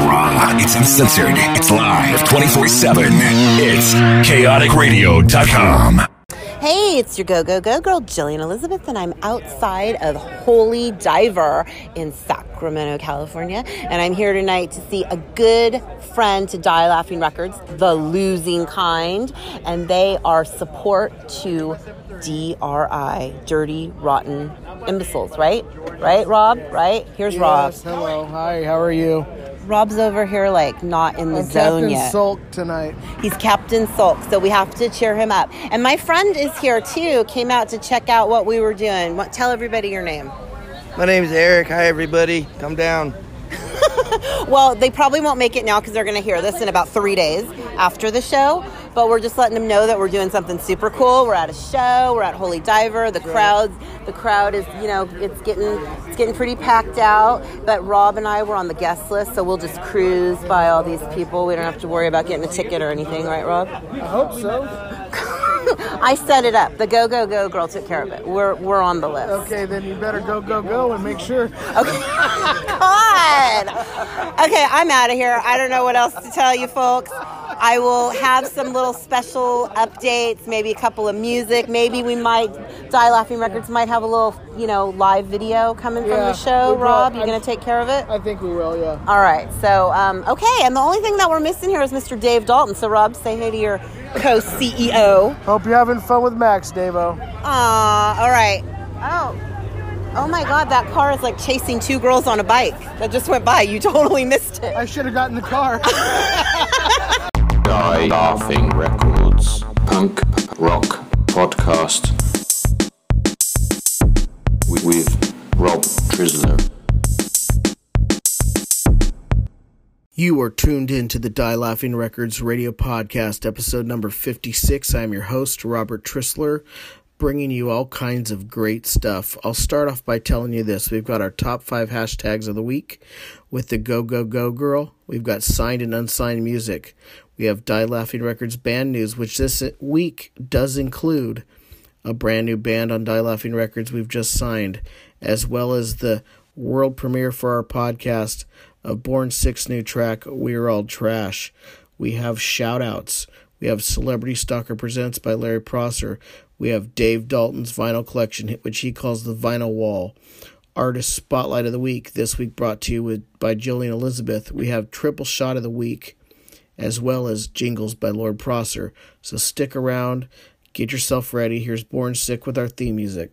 raw. It's uncensored. It's live 24 7. It's chaoticradio.com. Hey, it's your Go Go Go girl, Jillian Elizabeth, and I'm outside of Holy Diver in Sacramento, California. And I'm here tonight to see a good friend to Die Laughing Records, The Losing Kind. And they are support to DRI, Dirty Rotten Imbeciles, right? Right, Rob? Right? Here's Rob. Hello. Hi, how are you? Rob's over here, like, not in the I'm zone Captain yet. Sulk tonight. He's Captain Sulk, so we have to cheer him up. And my friend is here too. Came out to check out what we were doing. What, tell everybody your name. My name's Eric. Hi, everybody. Come down. Well, they probably won't make it now because they're going to hear this in about three days after the show. But we're just letting them know that we're doing something super cool. We're at a show. We're at Holy Diver. The crowd, the crowd is, you know, it's getting, it's getting pretty packed out. But Rob and I were on the guest list, so we'll just cruise by all these people. We don't have to worry about getting a ticket or anything, right, Rob? I hope so. I set it up. The Go Go Go girl took care of it. We're we're on the list. Okay, then you better go, go, go and make sure. Okay. God. Okay, I'm out of here. I don't know what else to tell you, folks. I will have some little special updates, maybe a couple of music. Maybe we might, Die Laughing Records might have a little, you know, live video coming from Yeah, the show. we Rob, will. you going to take care of it? I think we will, yeah. All right. So, um, okay. And the only thing that we're missing here is Mr. Dave Dalton. So, Rob, say hey to your co CEO. Hope you're having fun with Max, Davo. Aw, all right. Oh. Oh my god, that car is like chasing two girls on a bike that just went by. You totally missed it. I should have gotten the car. Die Laughing Records Punk Rock Podcast with, with Rob Trisler. You are tuned in to the Die Laughing Records radio podcast, episode number 56. I'm your host, Robert Trisler, bringing you all kinds of great stuff. I'll start off by telling you this. We've got our top five hashtags of the week with the Go Go Go Girl. We've got signed and unsigned music. We have Die Laughing Records band news, which this week does include a brand new band on Die Laughing Records we've just signed, as well as the world premiere for our podcast of Born Sick's new track, We're All Trash. We have shout outs. We have Celebrity Stalker Presents by Larry Prosser. We have Dave Dalton's vinyl collection, which he calls the Vinyl Wall. Artist Spotlight of the Week, this week brought to you with, by Jillian Elizabeth. We have Triple Shot of the Week, as well as Jingles by Lord Prosser. So stick around, get yourself ready. Here's Born Sick with our theme music.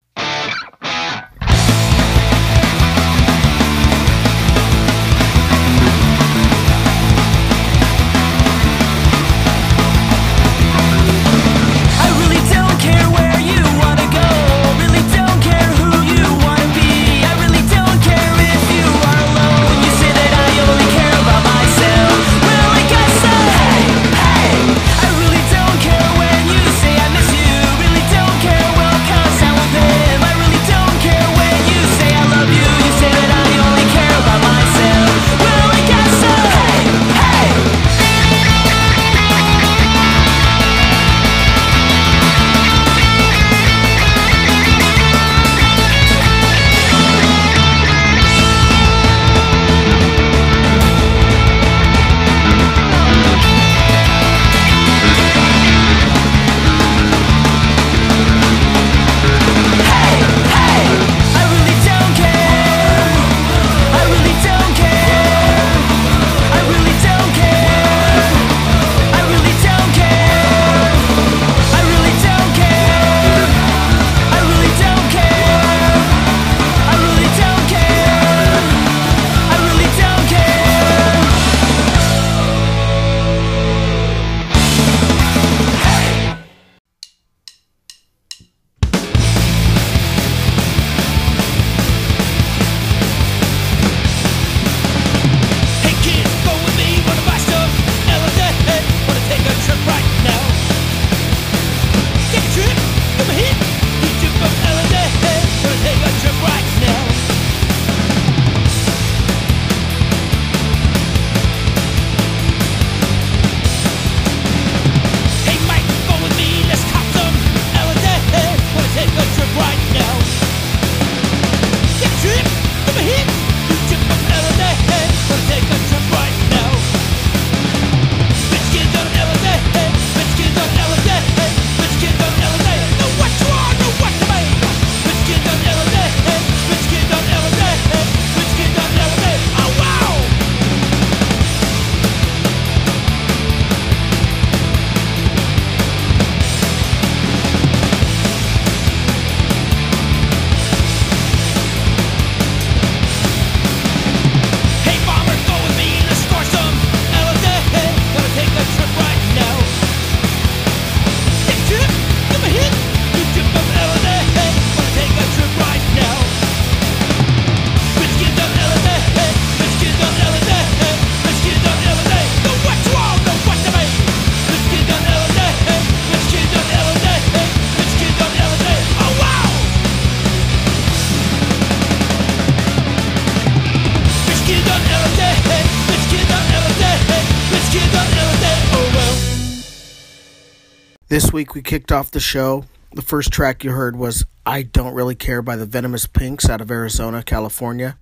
Week we kicked off the show. The first track you heard was I Don't Really Care by the Venomous Pinks out of Arizona, California.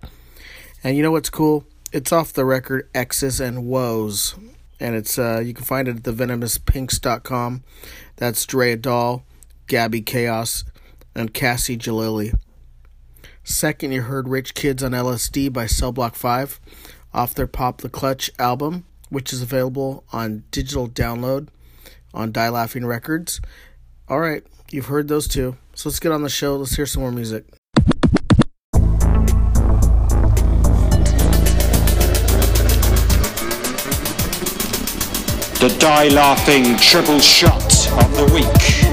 And you know what's cool? It's off the record X's and Woes. And it's uh, you can find it at thevenomuspinks.com. That's Drea Dahl, Gabby Chaos, and Cassie Jalili. Second, you heard Rich Kids on LSD by Cell Block 5 off their Pop the Clutch album, which is available on digital download on Die Laughing Records. All right, you've heard those two. So let's get on the show. Let's hear some more music. The Die Laughing Triple Shot of the Week.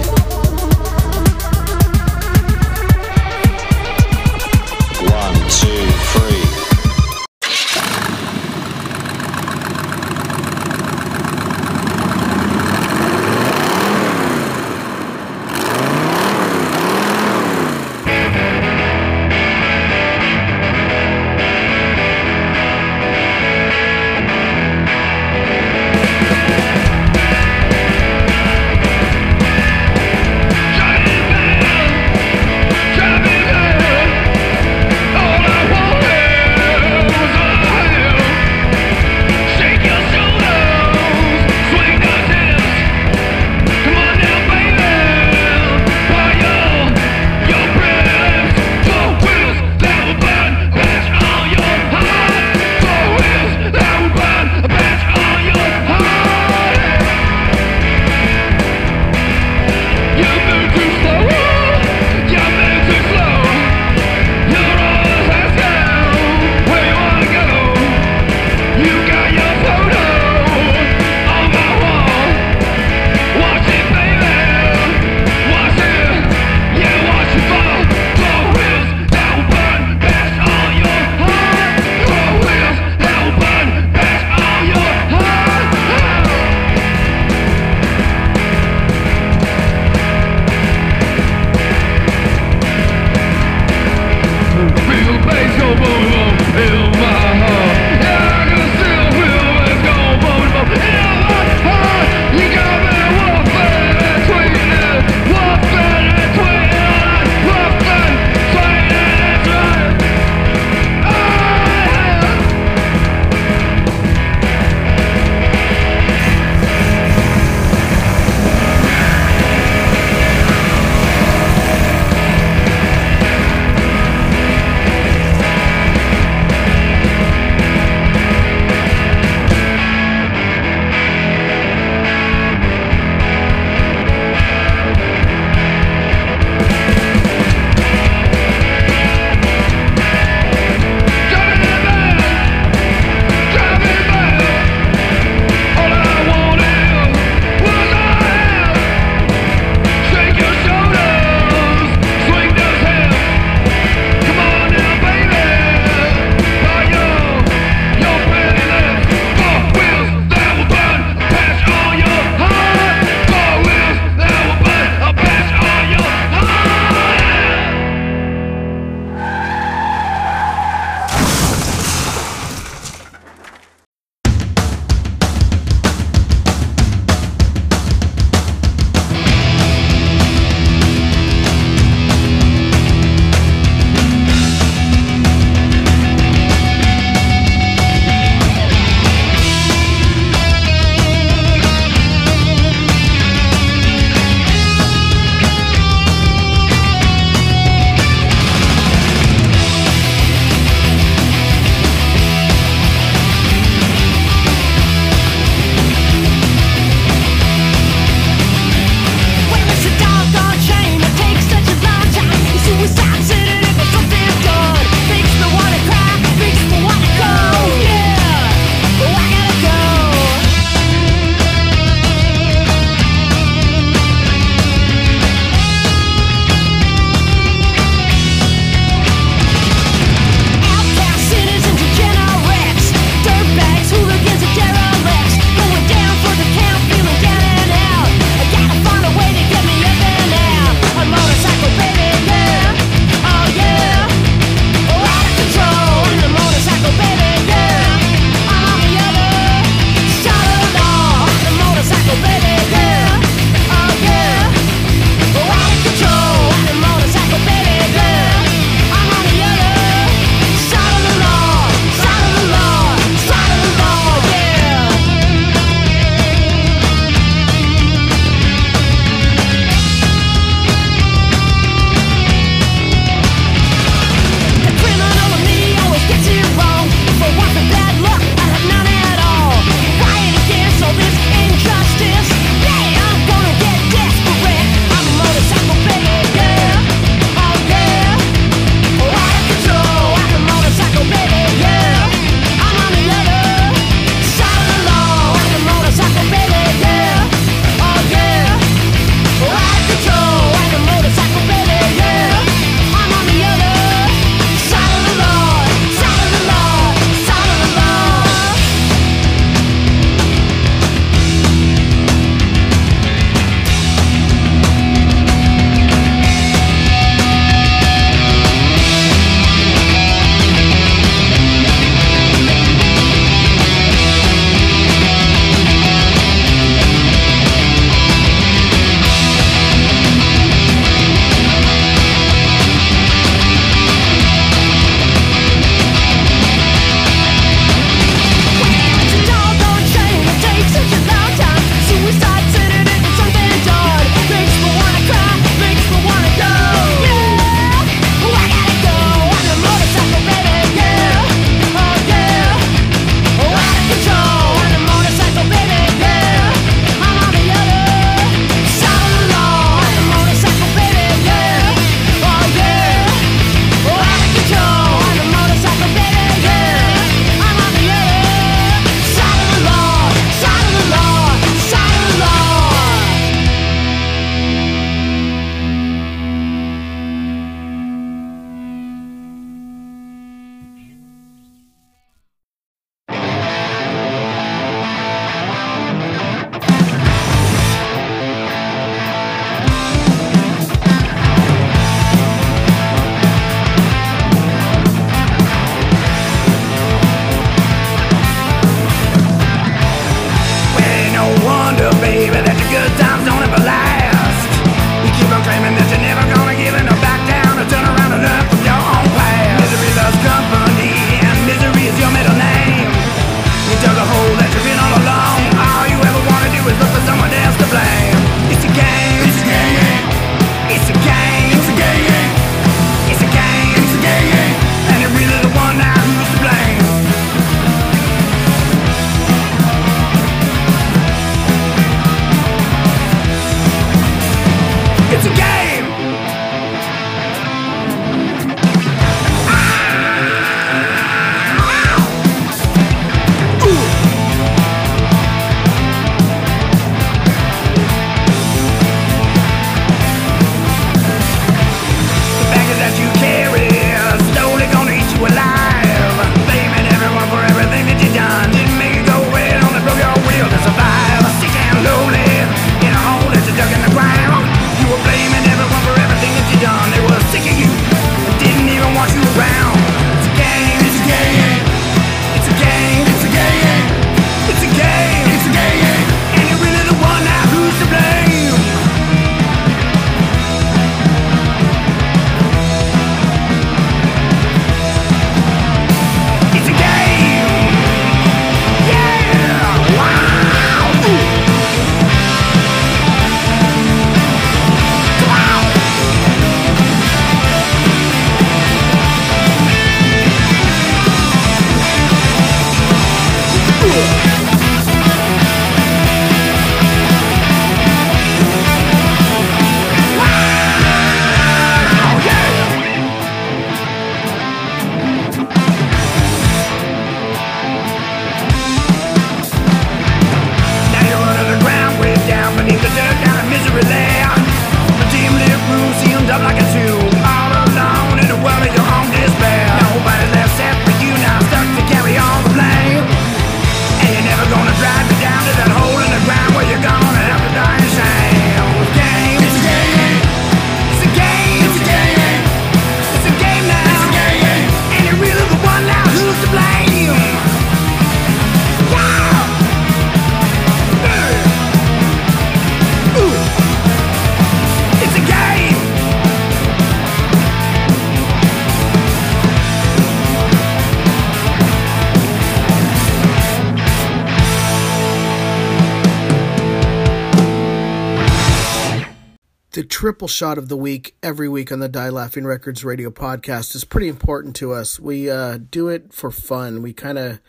Shot of the week every week on the Die Laughing Records radio podcast is pretty important to us. We uh, do it for fun. We kind of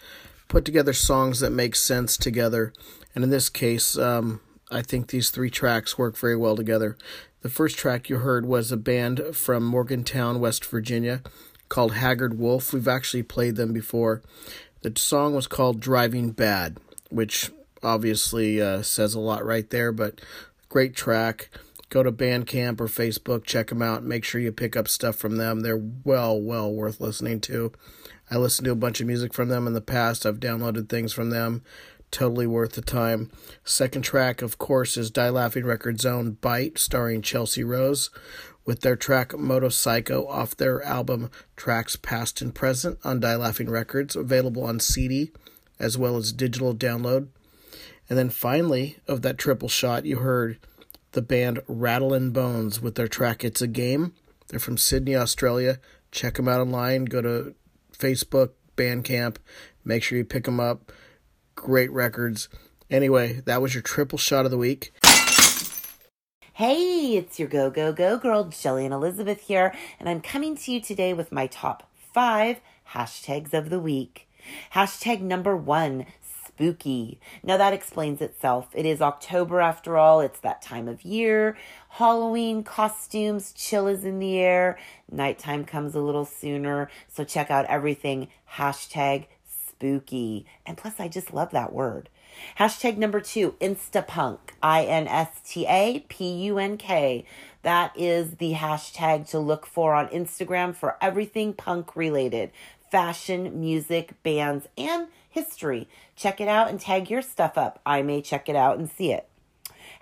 put together songs that make sense together. And in this case, um, I think these three tracks work very well together. The first track you heard was a band from Morgantown, West Virginia called Haggard Wolf. We've actually played them before. The song was called Driving Bad, which obviously uh, says a lot right there, but great track. Go to Bandcamp or Facebook, check them out. Make sure you pick up stuff from them. They're well, well worth listening to. I listened to a bunch of music from them in the past. I've downloaded things from them. Totally worth the time. Second track, of course, is Die Laughing Records' own Bite, starring Chelsea Rose, with their track Motorpsycho off their album Tracks Past and Present on Die Laughing Records, available on CD as well as digital download. And then finally, of that triple shot, you heard the band Rattlin' Bones with their track It's a Game. They're from Sydney, Australia. Check them out online. Go to Facebook, Bandcamp. Make sure you pick them up. Great records. Anyway, that was your triple shot of the week. Hey, it's your go, go, go girl, Jillian Elizabeth here, and I'm coming to you today with my top five hashtags of the week. Hashtag number one, spooky. Now that explains itself. It is October after all, it's that time of year. Halloween costumes, chill is in the air. Nighttime comes a little sooner, so check out everything hashtag spooky. And plus, I just love that word. Hashtag number two, Instapunk. I N S T A P U N K. That is the hashtag to look for on Instagram for everything punk related fashion, music, bands, and history. Check it out and tag your stuff up. I may check it out and see it.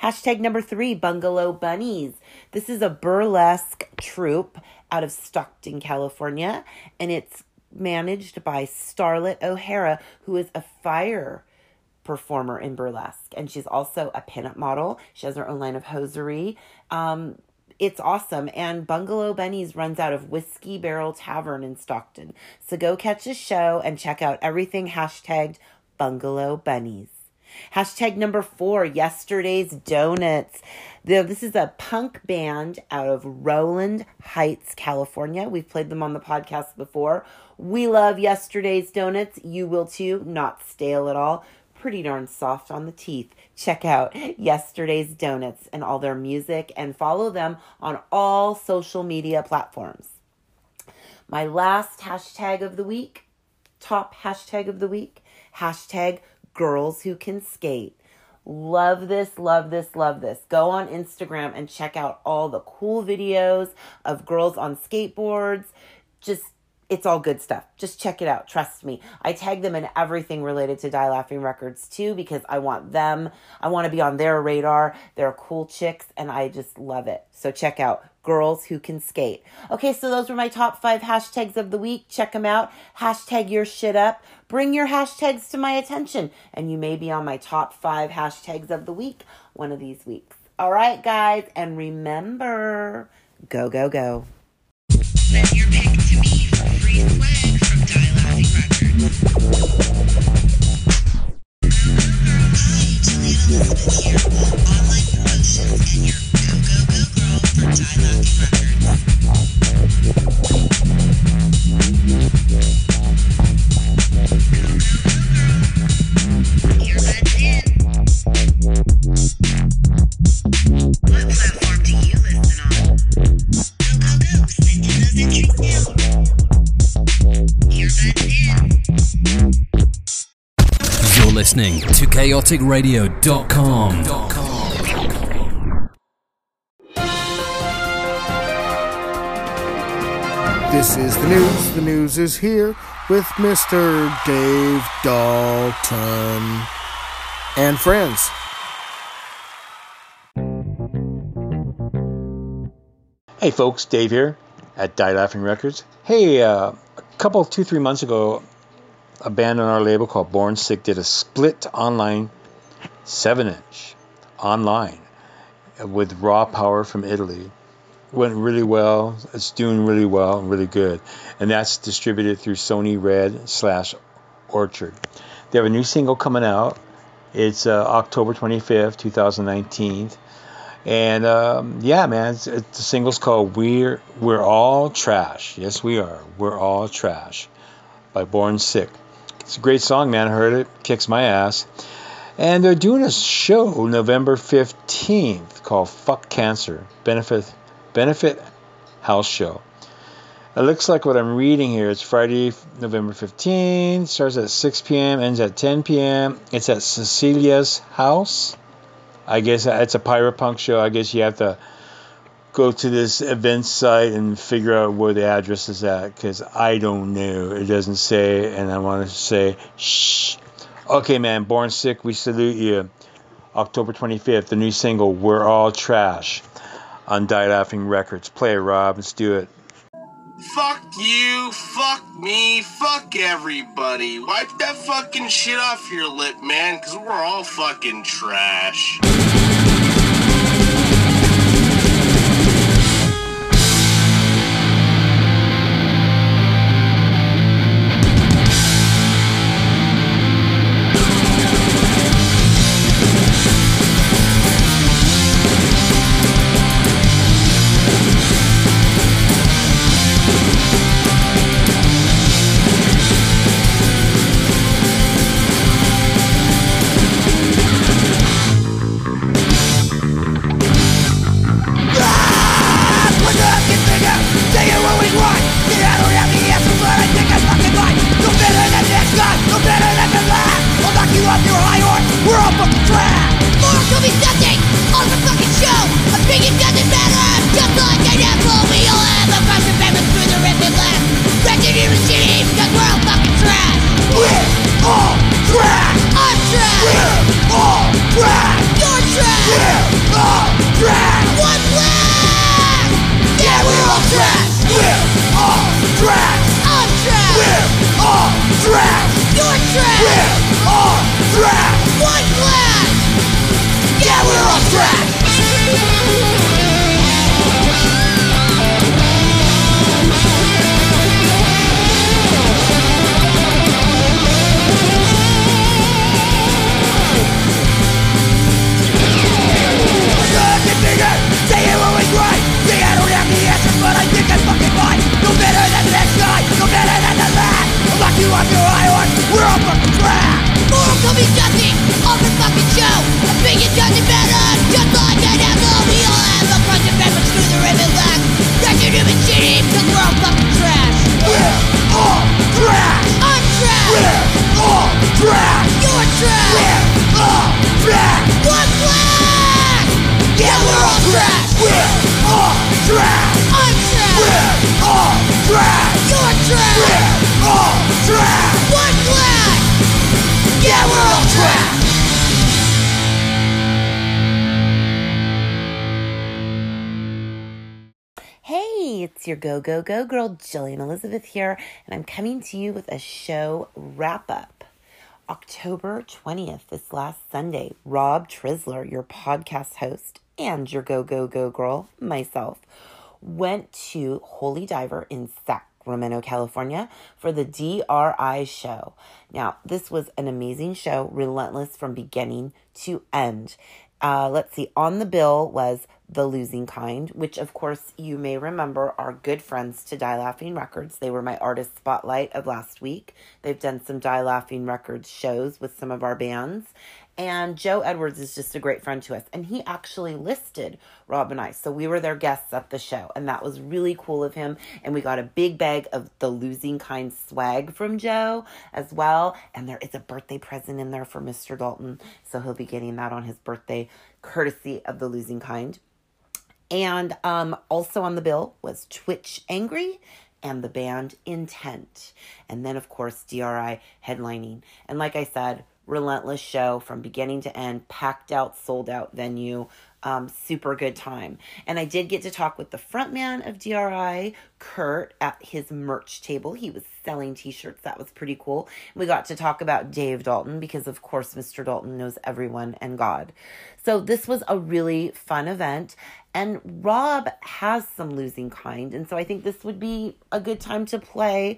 Hashtag number three, Bungalow Bunnies. This is a burlesque troupe out of Stockton, California, and it's managed by Starlet O'Hara, who is a fire performer in burlesque, and she's also a pinup model. She has her own line of hosiery. Um, it's awesome. And Bungalow Bunnies runs out of Whiskey Barrel Tavern in Stockton. So go catch a show and check out everything hashtagged Bungalow Bunnies. Hashtag number four, yesterday's donuts. This is a punk band out of Rowland Heights, California. We've played them on the podcast before. We love yesterday's donuts. You will too. Not stale at all. Pretty darn soft on the teeth. Check out yesterday's donuts and all their music and follow them on all social media platforms. My last hashtag of the week top hashtag of the week hashtag girls who can skate. Love this love this love this. Go on instagram and check out all the cool videos of girls on skateboards. Just it's all good stuff just check it out trust me i tag them in everything related to die laughing records too because i want them i want to be on their radar they're cool chicks and i just love it so check out girls who can skate. Okay, so those were my top five hashtags of the week. Check them out. Hashtag your shit up. Bring your hashtags to my attention, and you may be on my top five hashtags of the week one of these weeks. All right, guys, and remember go, go, go. Records. Earbuds in. You're listening to chaoticradio.com. This is the news. The news is here with Mr. Dave Dalton and friends. Hey folks, Dave here at Die Laughing Records. Hey, uh, a couple, two, three months ago, a band on our label called Born Sick did a split online, seven inch, online, with raw power from Italy. Went really well. It's doing really well, really good, and that's distributed through Sony Red slash Orchard. They have a new single coming out. It's uh, October 25th, 2019. And um, yeah, man, it's, it's, the single's called "We're We're All Trash." Yes, we are. We're all trash by Born Sick. It's a great song, man. I heard it. Kicks my ass. And they're doing a show November 15th called "Fuck Cancer" benefit benefit house show. It looks like what I'm reading here. It's Friday, November 15th. Starts at 6 p.m. Ends at 10 p.m. It's at Cecilia's house. I guess it's a pirate punk show. I guess you have to go to this event site and figure out where the address is at because I don't know. It doesn't say, and I want to say, shh. Okay, man, Born Sick, we salute you. October 25th, the new single, We're All Trash, on Die Laughing Records. Play it, Rob. Let's do it. Fuck you, fuck me, fuck everybody. Wipe that fucking shit off your lip, man, because we're all fucking trash. Go Go girl, Jillian Elizabeth here, and I'm coming to you with a show wrap up. October 20th, this last Sunday, Rob Trisler, your podcast host and your Go Go Go girl, myself, went to Holy Diver in Sacramento, California for the DRI show. Now, this was an amazing show, relentless from beginning to end. Uh, let's see, on the bill was The Losing Kind, which, of course, you may remember are good friends to Die Laughing Records. They were my artist spotlight of last week. They've done some Die Laughing Records shows with some of our bands. And Joe Edwards is just a great friend to us. And he actually listed Rob and I. So we were their guests at the show. And that was really cool of him. And we got a big bag of the losing kind swag from Joe as well. And there is a birthday present in there for Mr. Dalton. So he'll be getting that on his birthday, courtesy of the losing kind. And um, also on the bill was Twitch Angry and the band Intent. And then, of course, DRI headlining. And like I said, relentless show from beginning to end, packed out, sold out venue. Um, super good time. And I did get to talk with the frontman of DRI, Kurt, at his merch table. He was selling t shirts. That was pretty cool. We got to talk about Dave Dalton because, of course, Mr. Dalton knows everyone and God. So this was a really fun event. And Rob has some losing kind. And so I think this would be a good time to play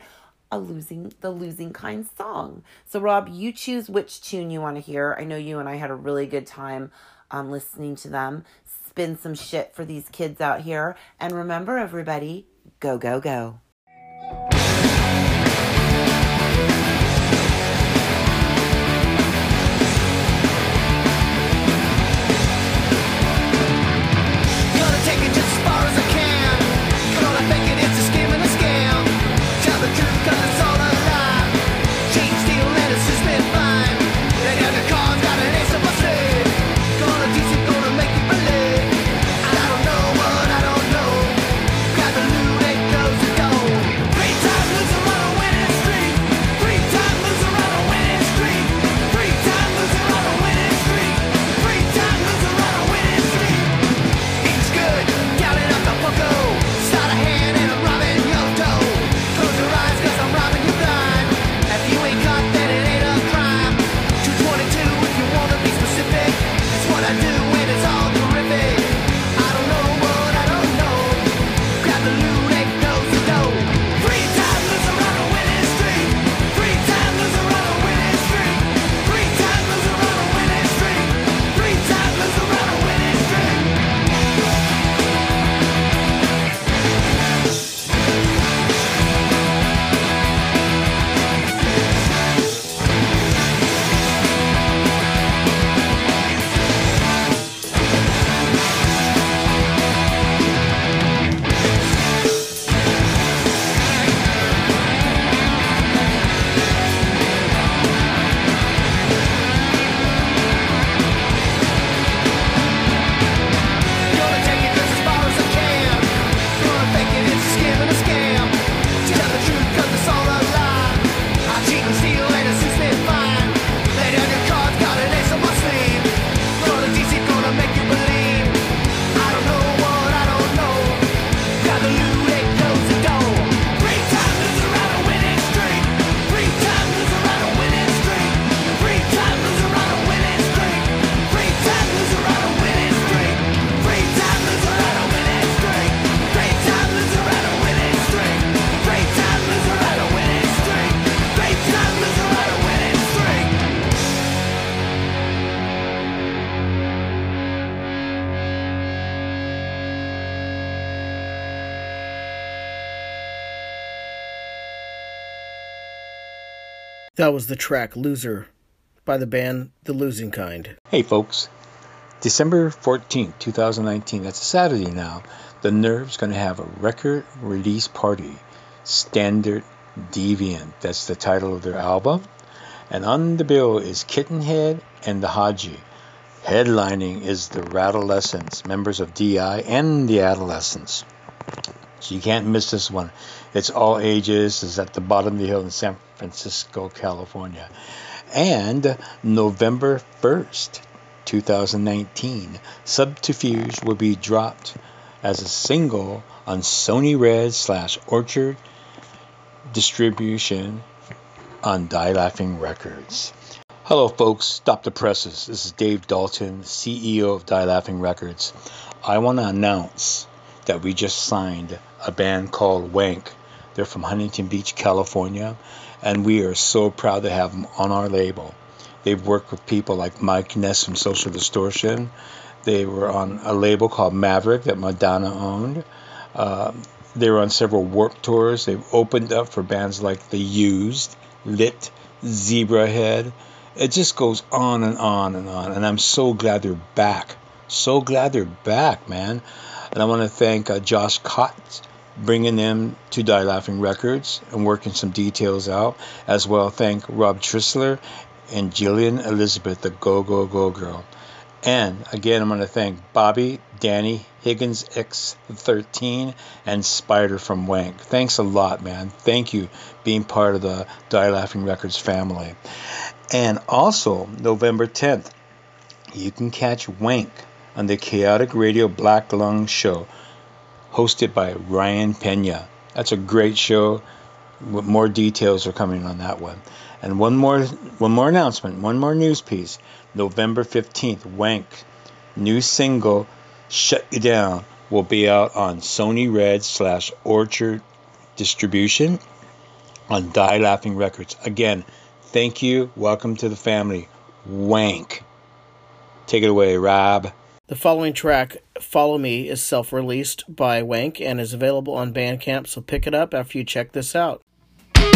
a losing the losing kind song. So Rob, you choose which tune you want to hear. I know you and I had a really good time um, listening to them. Spin some shit for these kids out here. And remember everybody, go go go. That was the track Loser by the band The Losing Kind. Hey, folks. December 14th, 2019, that's a Saturday now. The Nerve's going to have a record release party. Standard Deviant. That's the title of their album. And on the bill is Kittenhead and the Haji. Headlining is the Rattlescents, members of DI and the Adolescents. So you can't miss this one. It's all ages. It's at the bottom of the hill in San Francisco, California. And November 1st, 2019, Subterfuge will be dropped as a single on Sony Red slash Orchard distribution on Die Laughing Records. Hello, folks. Stop the presses. This is Dave Dalton, CEO of Die Laughing Records. I want to announce that we just signed a band called Wank. They're from Huntington Beach, California, and we are so proud to have them on our label. They've worked with people like Mike Ness from Social Distortion. They were on a label called Maverick that Madonna owned. Uh, they were on several Warped Tours. They've opened up for bands like The Used, Lit, Zebrahead. It just goes on and on and on. And I'm so glad they're back. So glad they're back, man. And I want to thank uh, Josh Cott bringing them to Die Laughing Records and working some details out. As well, thank Rob Trissler and Jillian Elizabeth, the Go Go Go Girl. And again, I'm going to thank Bobby, Danny, Higgins X13, and Spider from Wank. Thanks a lot, man. Thank you being part of the Die Laughing Records family. And also, November 10th, you can catch Wank on the Chaotic Radio Black Lung Show, hosted by Ryan Pena. That's a great show. More details are coming on that one. And one more, one more announcement, one more news piece. November 15th, Wank, new single, Shut You Down, will be out on Sony Red slash Orchard distribution on Die Laughing Records. Again, thank you. Welcome to the family. Wank. Take it away, Rob. The following track, Follow Me, is self released by Wank and is available on Bandcamp, so pick it up after you check this out. burning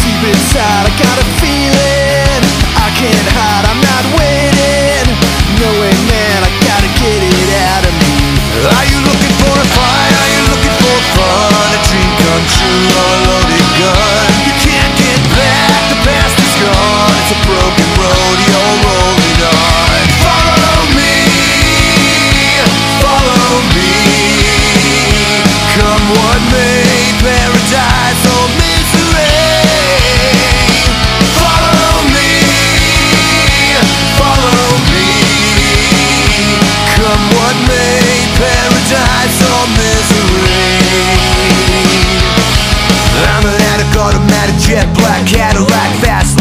deep inside. I got a feeling I can't hide. I'm not waiting. No way, man. I gotta get it out of me. Are you looking for a fight? Are you looking for fun? A dream come true or a loaded gun? Back. The past is gone. It's a broken road. You're rolling on. Follow me. Follow me. Come what may, paradise or misery. Follow me, follow me. Come what may, paradise or misery. Jet black Cadillac, fast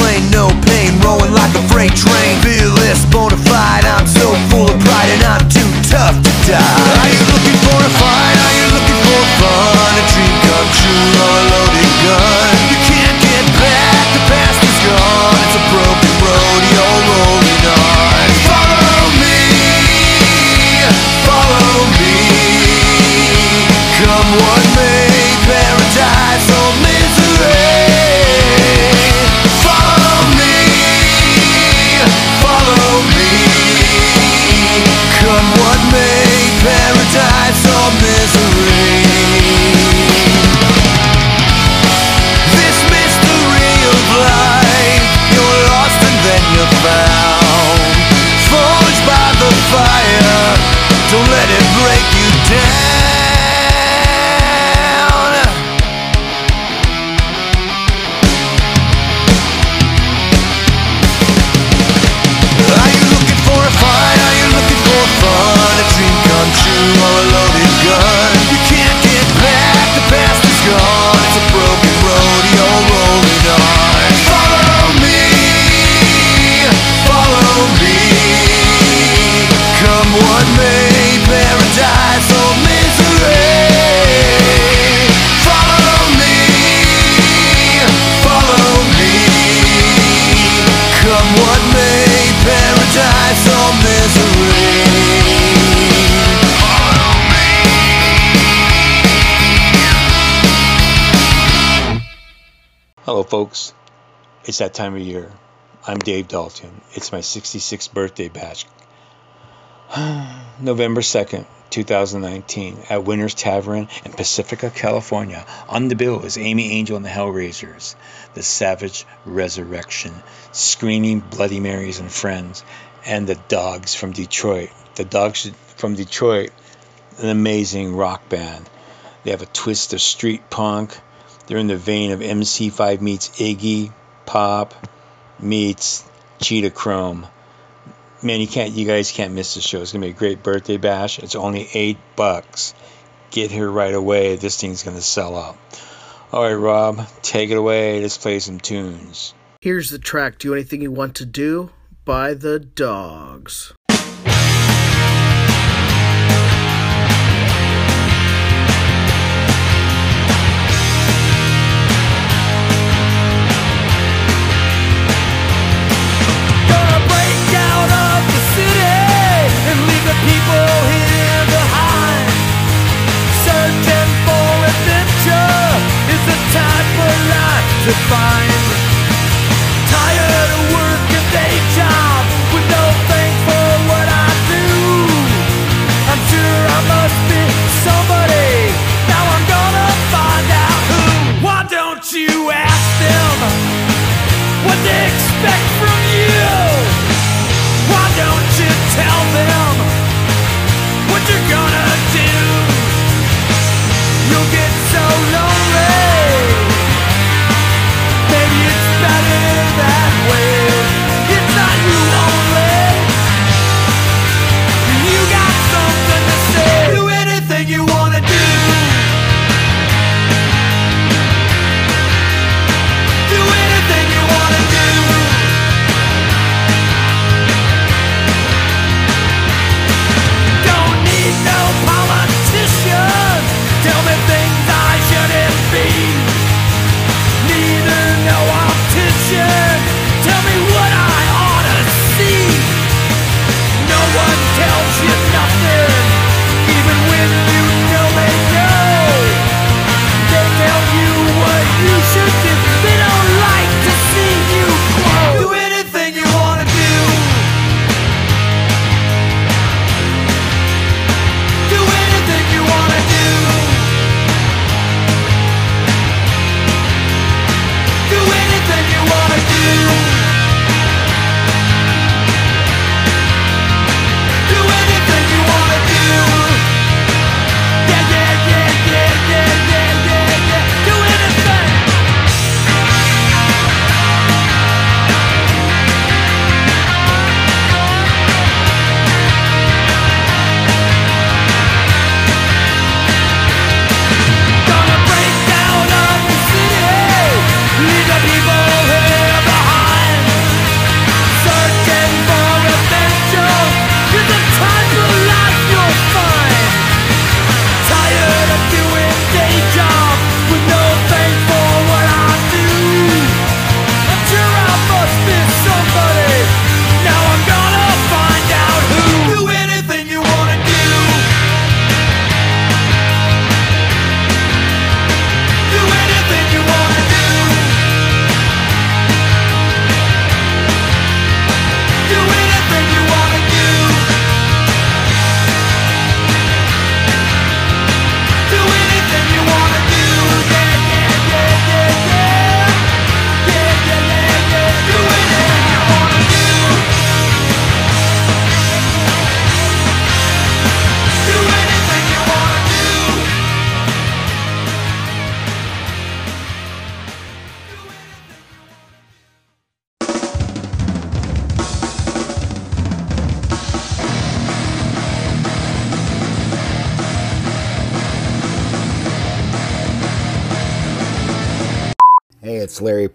that time of year. I'm Dave Dalton. It's my 66th birthday bash. November 2nd, 2019, at Winter's Tavern in Pacifica, California. On the bill is Amy Angel and the Hellraisers, The Savage Resurrection, Screaming Bloody Marys and Friends, and the Dogs from Detroit. The Dogs from Detroit, an amazing rock band. They have a twist of street punk. They're in the vein of MC5 meets Iggy Pop meets Cheetah Chrome. Man, you can't, you guys can't miss the show. It's gonna be a great birthday bash. It's only eight bucks. Get here right away. This thing's gonna sell out. All right, Rob, take it away. Let's play some tunes. Here's the track Do Anything You Want to Do by the Dogs. To find. Tired of working day job with no thanks for what I do. I'm sure I must be somebody. Now I'm gonna find out who. Why don't you ask them? what they expect from you. Why don't you tell them what you're gonna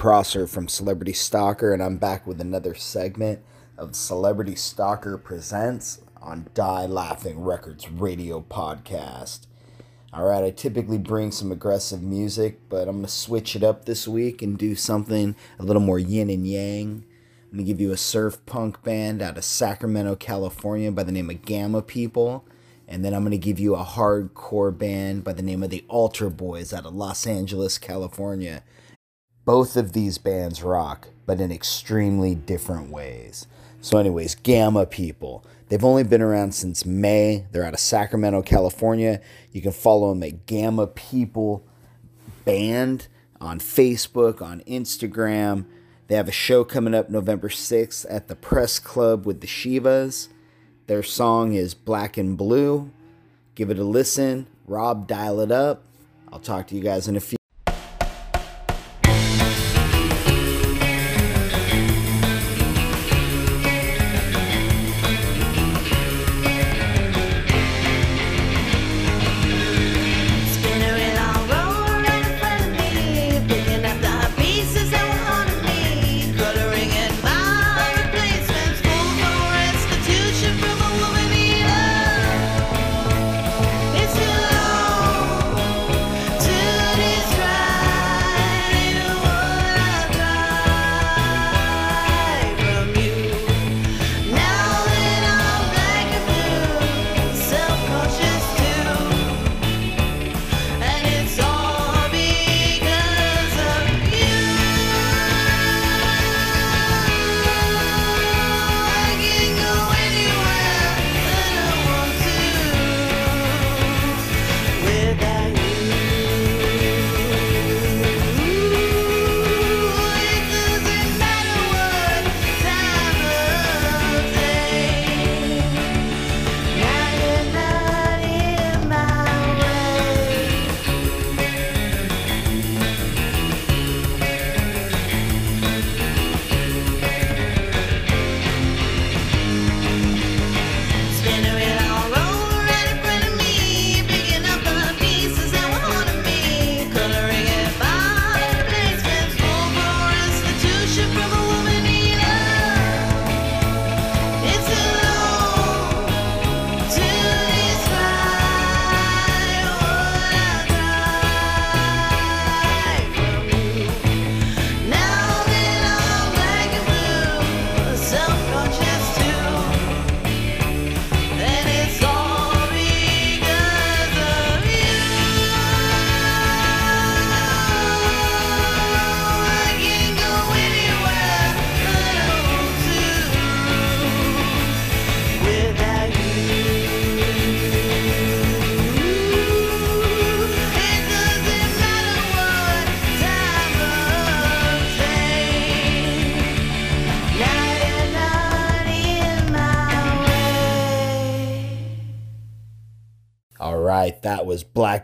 Prosser from Celebrity Stalker, and I'm back with another segment of Celebrity Stalker Presents on Die Laughing Records radio podcast. All right, I typically bring some aggressive music, but I'm going to switch it up this week and do something a little more yin and yang. I'm going to give you a surf punk band out of Sacramento, California by the name of Gamma People. And then I'm going to give you a hardcore band by the name of the Altar Boys out of Los Angeles, California. Both of these bands rock, but in extremely different ways. So, anyways, Gamma People. They've only been around since May. They're out of Sacramento, California. You can follow them at Gamma People Band on Facebook, on Instagram. They have a show coming up November 6th at the Press Club with the Shivas. Their song is Black and Blue. Give it a listen. Rob, dial it up. I'll talk to you guys in a few.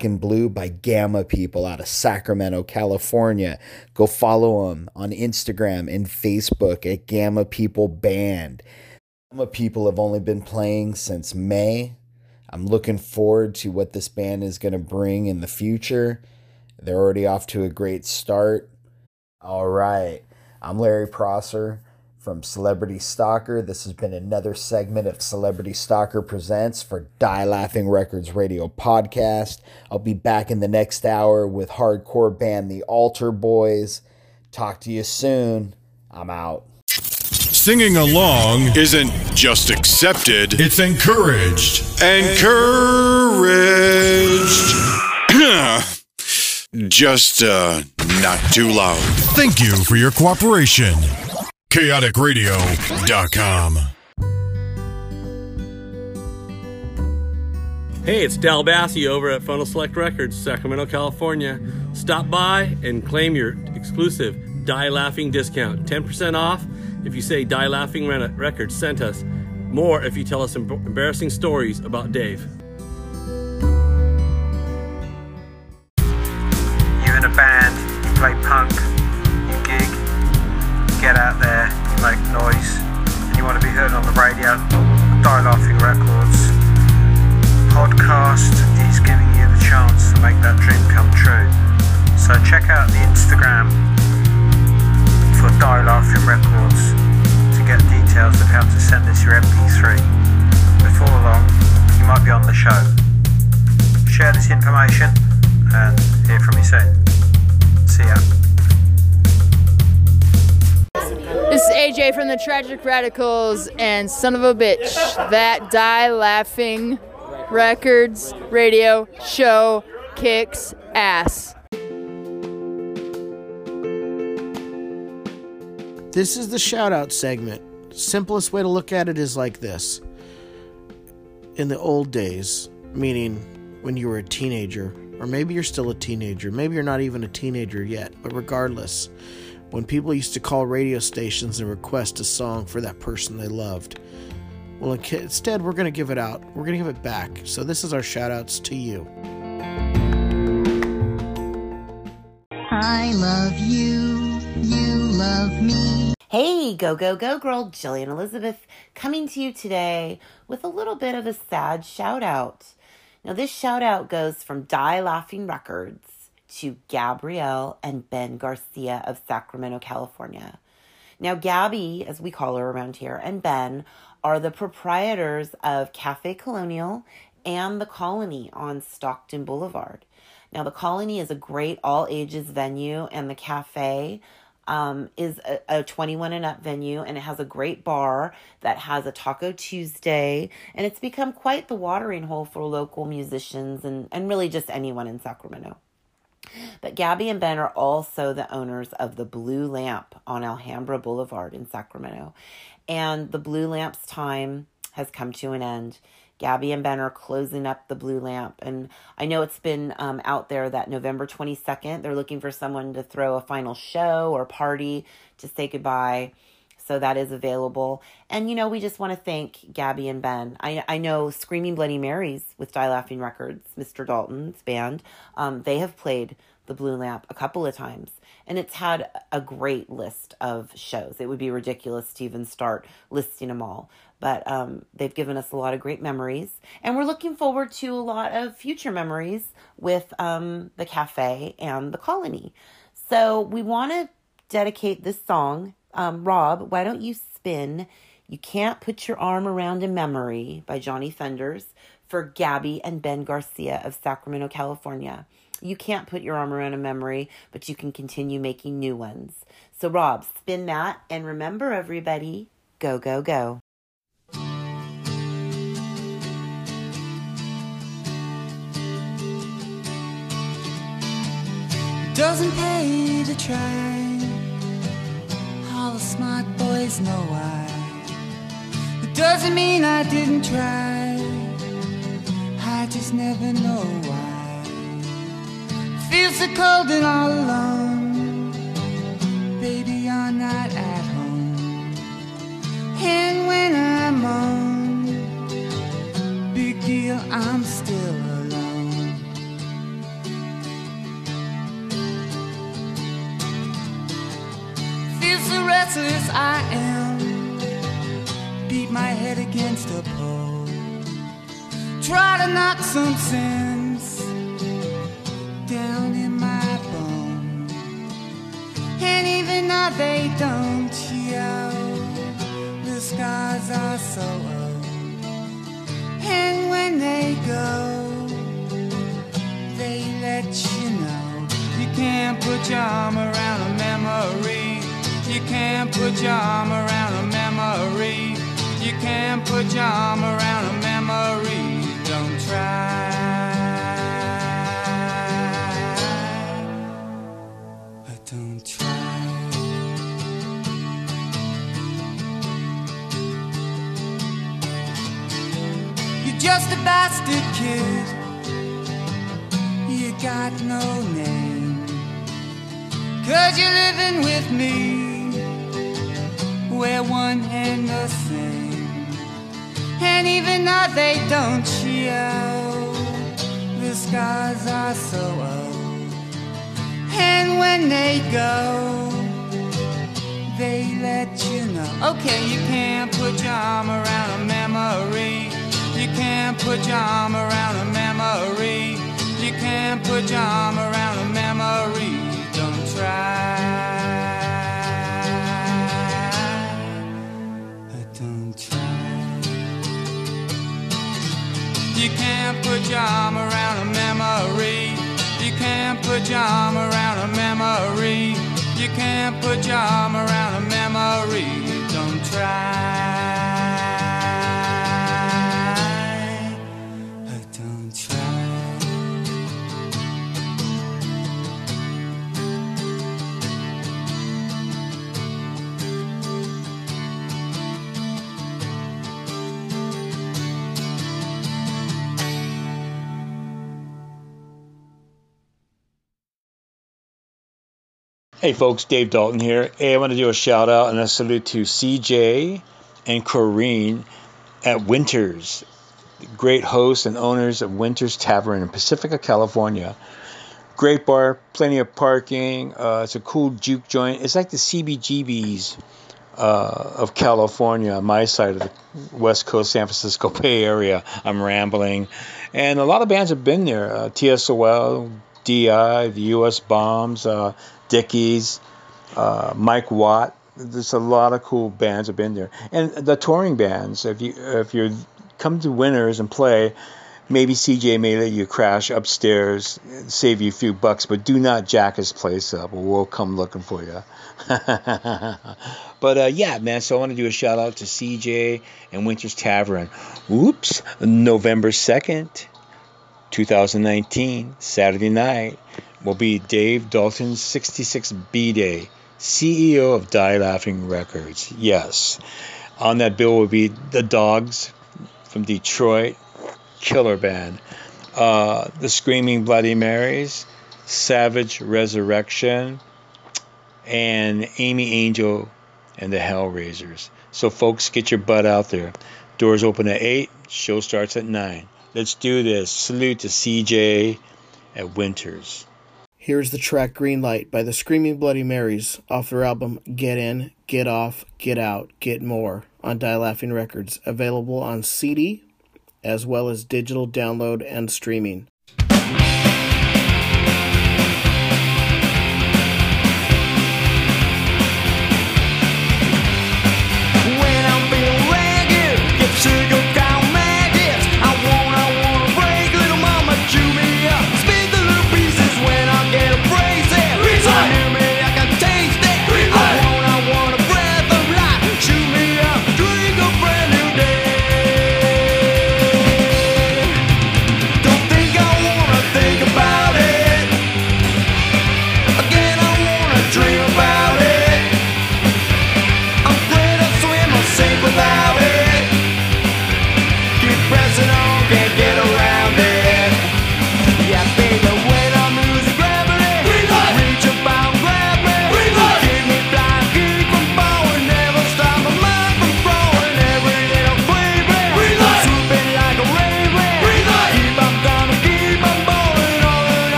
Black and Blue by Gamma People out of Sacramento, California. Go follow them on Instagram and Facebook at Gamma People Band. Gamma People have only been playing since May. I'm looking forward to what this band is going to bring in the future. They're already off to a great start. All right, I'm Larry Prosser from Celebrity Stalker. This has been another segment of Celebrity Stalker Presents for Die Laughing Records Radio Podcast. I'll be back in the next hour with hardcore band The Altar Boys. Talk to you soon. I'm out. Singing along isn't just accepted, it's encouraged. Encouraged. just uh, not too loud. Thank you for your cooperation. ChaoticRadio.com. Hey, it's Dal Bassi over at Phono Select Records, Sacramento, California. Stop by and claim your exclusive Die Laughing discount. 10% off if you say Die Laughing Re- Records sent us. More if you tell us em- embarrassing stories about Dave. You're in a band, you play punk, you gig, get out there, on the radio. Die Laughing Records podcast is giving you the chance to make that dream come true. So check out the Instagram for Die Laughing Records to get details of how to send us your MP3. Before long, you might be on the show. Share this information and hear from you soon. See ya. AJ from the Tragic Radicals and son of a bitch. That Die Laughing Records radio show kicks ass. This is the shout out segment. Simplest way to look at it is like this. In the old days, meaning when you were a teenager, or maybe you're still a teenager, maybe you're not even a teenager yet, but regardless, when people used to call radio stations and request a song for that person they loved. Well, instead, we're going to give it out. We're going to give it back. So, this is our shout outs to you. I love you, you love me. Hey, go, go, go, girl, Jillian Elizabeth, coming to you today with a little bit of a sad shout out. Now, this shout out goes from Die Laughing Records to Gabrielle and Ben Garcia of Sacramento, California. Now, Gabby, as we call her around here, and Ben are the proprietors of Cafe Colonial and the Colony on Stockton Boulevard. Now, the Colony is a great all ages venue, and the cafe um, is a, a 21 and up venue, and it has a great bar that has a Taco Tuesday, and it's become quite the watering hole for local musicians and, and really just anyone in Sacramento. But Gabby and Ben are also the owners of the Blue Lamp on Alhambra Boulevard in Sacramento. And the Blue Lamp's time has come to an end. Gabby and Ben are closing up the Blue Lamp. And I know it's been um, out there that November 22nd, they're looking for someone to throw a final show or party to say goodbye. So that is available. And, you know, we just want to thank Gabby and Ben. I, I know Screaming Bloody Marys with Die Laughing Records, Mr. Dalton's band, um, they have played the Blue Lamp a couple of times. And it's had a great list of shows. It would be ridiculous to even start listing them all. But um, they've given us a lot of great memories. And we're looking forward to a lot of future memories with um, the cafe and the colony. So we want to dedicate this song. Um, Rob, why don't you spin You Can't Put Your Arm Around a Memory by Johnny Thunders for Gabby and Ben Garcia of Sacramento, California. You can't put your arm around a memory, but you can continue making new ones. So, Rob, spin that. And remember, everybody, go, go, go. Doesn't pay to try. All the smart boys know why. It doesn't mean I didn't try. I just never know why. Feel so cold and all alone. Baby, you're not at home. And when I'm on, big deal, I'm still Feel so restless I am. Beat my head against a pole. Try to knock some sense down in my bone. And even now they don't show. The scars are so old. And when they go, they let you know. You can't put your arm around a memory. You can't put your arm around a memory. You can't put your arm around a memory. Don't try. Don't try. You're just a bastard kid. You got no name. Cause you're living with me. We're one and the same. And even though they don't show, the scars are so old. And when they go, they let you know. Okay, you can't put your arm around a memory. You can't put your arm around a memory. You can't put your arm around a memory. Don't try. You can't put your arm around a memory. You can't put your arm around a memory. You can't put your arm around a memory. Don't try. Hey folks, Dave Dalton here. Hey, I want to do a shout out and a salute to CJ and Corrine at Winters, great hosts and owners of Winters Tavern in Pacifica, California. Great bar, plenty of parking. Uh, it's a cool juke joint. It's like the CBGBs uh, of California, on my side of the West Coast, San Francisco Bay Area. I'm rambling, and a lot of bands have been there. Uh, TSOL, DI, the U.S. Bombs, uh, Dickies, uh, Mike Watt. There's a lot of cool bands have been there, and the touring bands. If you if you come to Winters and play, maybe CJ may let you crash upstairs, save you a few bucks, but do not jack his place up, or we'll come looking for you. but uh, yeah, man. So I want to do a shout out to CJ and Winters Tavern. Oops, November second, 2019, Saturday night, will be Dave Dalton's 66B Day, CEO of Die Laughing Records. Yes. On that bill will be The Dogs from Detroit, killer band. Uh, the Screaming Bloody Marys, Savage Resurrection, and Amy Angel and the Hellraisers. So, folks, get your butt out there. Doors open at 8, show starts at 9. Let's do this. Salute to CJ at Winters. Here's the track Green Light by the Screaming Bloody Marys off their album Get In, Get Off, Get Out, Get More on Die Laughing Records, available on CD as well as digital download and streaming.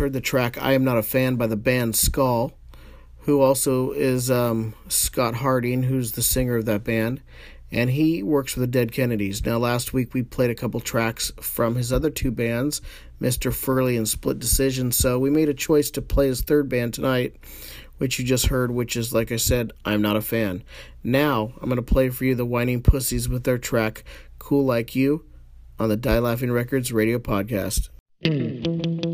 Heard the track I Am Not a Fan by the band Skull, who also is um, Scott Harding, who's the singer of that band, and he works with the Dead Kennedys. Now, last week we played a couple tracks from his other two bands, Mr. Furley and Split Decision, so we made a choice to play his third band tonight, which you just heard, which is, like I said, I'm Not a Fan. Now, I'm going to play for you the Whining Pussies with their track Cool Like You on the Die Laughing Records radio podcast. Hold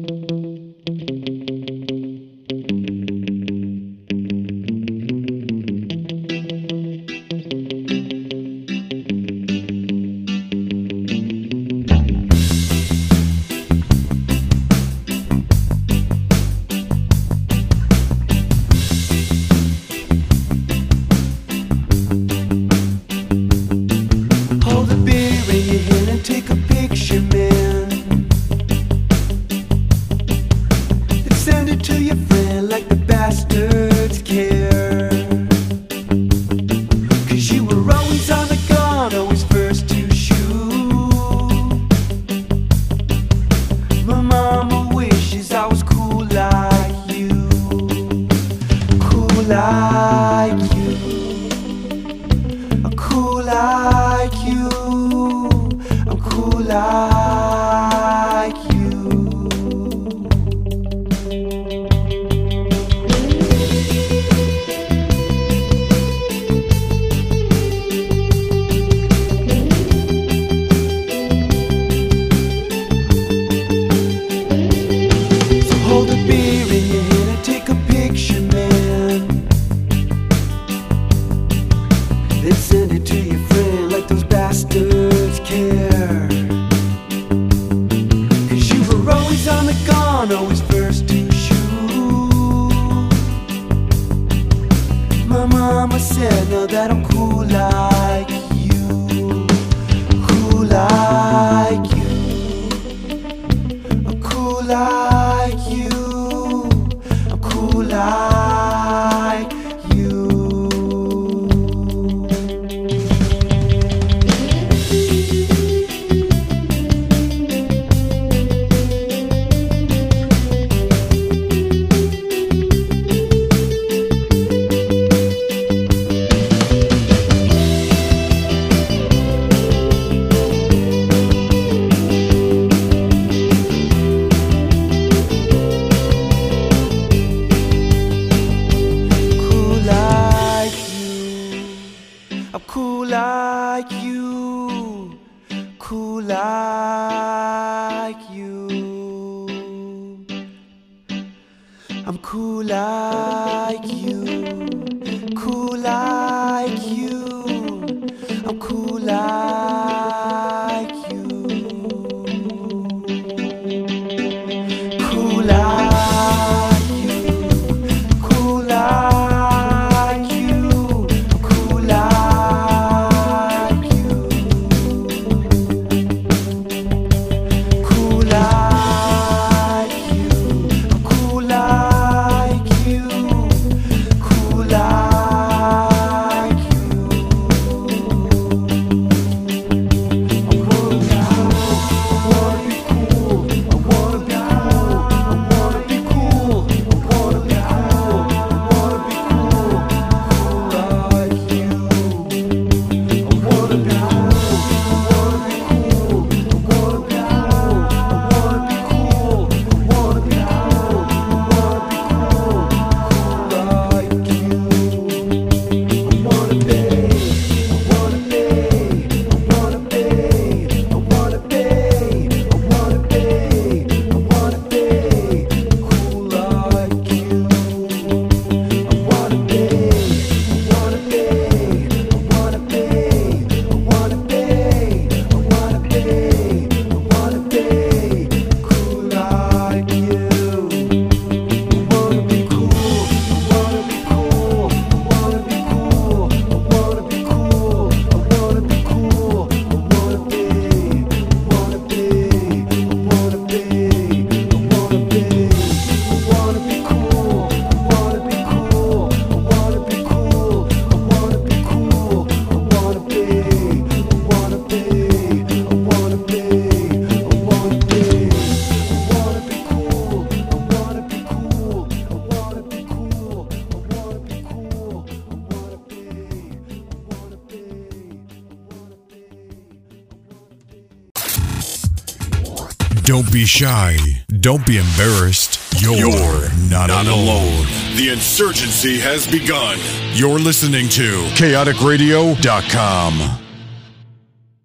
be shy. Don't be embarrassed. You're, not, alone. The insurgency has begun. You're listening to chaoticradio.com.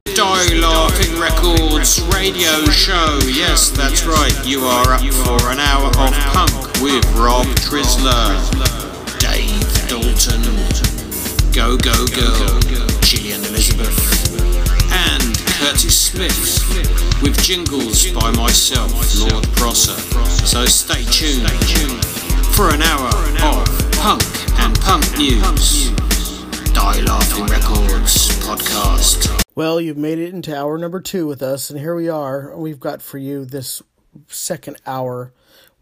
Die Laughing Records radio show. Yes, that's right. You are up for an hour of punk with Rob Trisler, Dave Dalton, Go Go Girl, Gillian Elizabeth, and Curtis Smith with jingles by myself, Lord Prosser. So stay tuned for an hour of punk and punk news. Die Laughing Records podcast. Well, you've made it into hour number two with us, and here we are. We've got for you this second hour.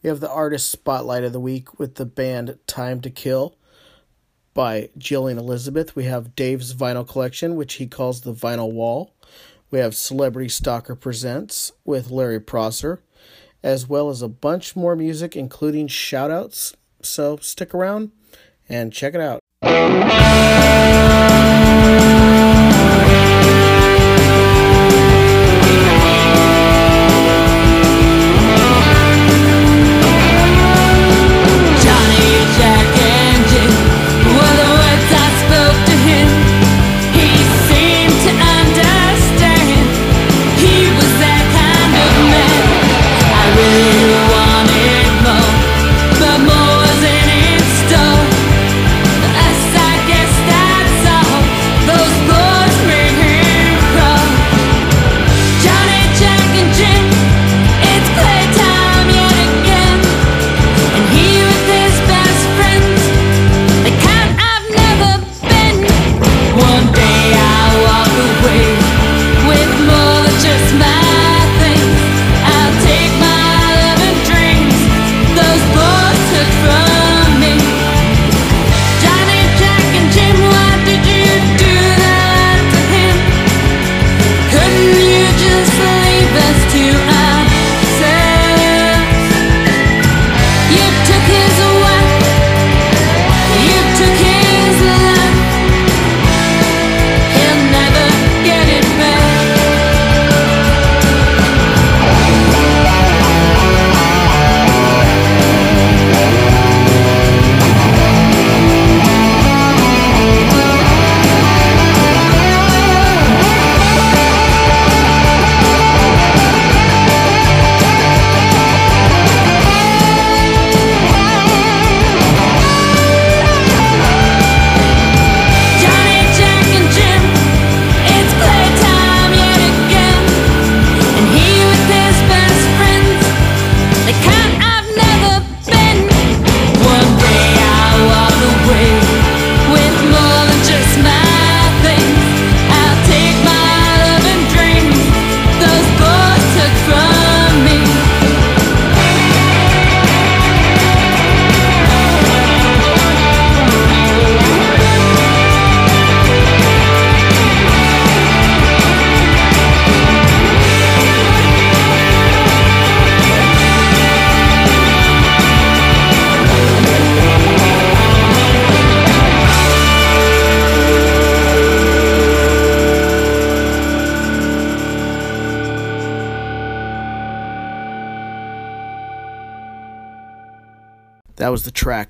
We have the artist spotlight of the week with the band Time to Kill by Jillian Elizabeth. We have Dave's vinyl collection, which he calls the Vinyl Wall. We have Celebrity Stalker Presents with Larry Prosser, as well as a bunch more music, including shoutouts. So stick around and check it out.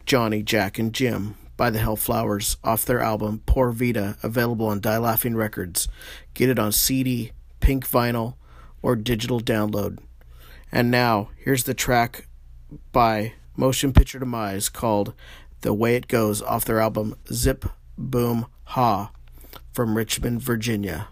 Johnny, Jack, and Jim by the Hellflowers off their album Poor Vita, available on Die Laughing Records. Get it on CD, pink vinyl, or digital download. And now, here's the track by Motion Picture Demise called The Way It Goes off their album Zip Boom Ha from Richmond, Virginia.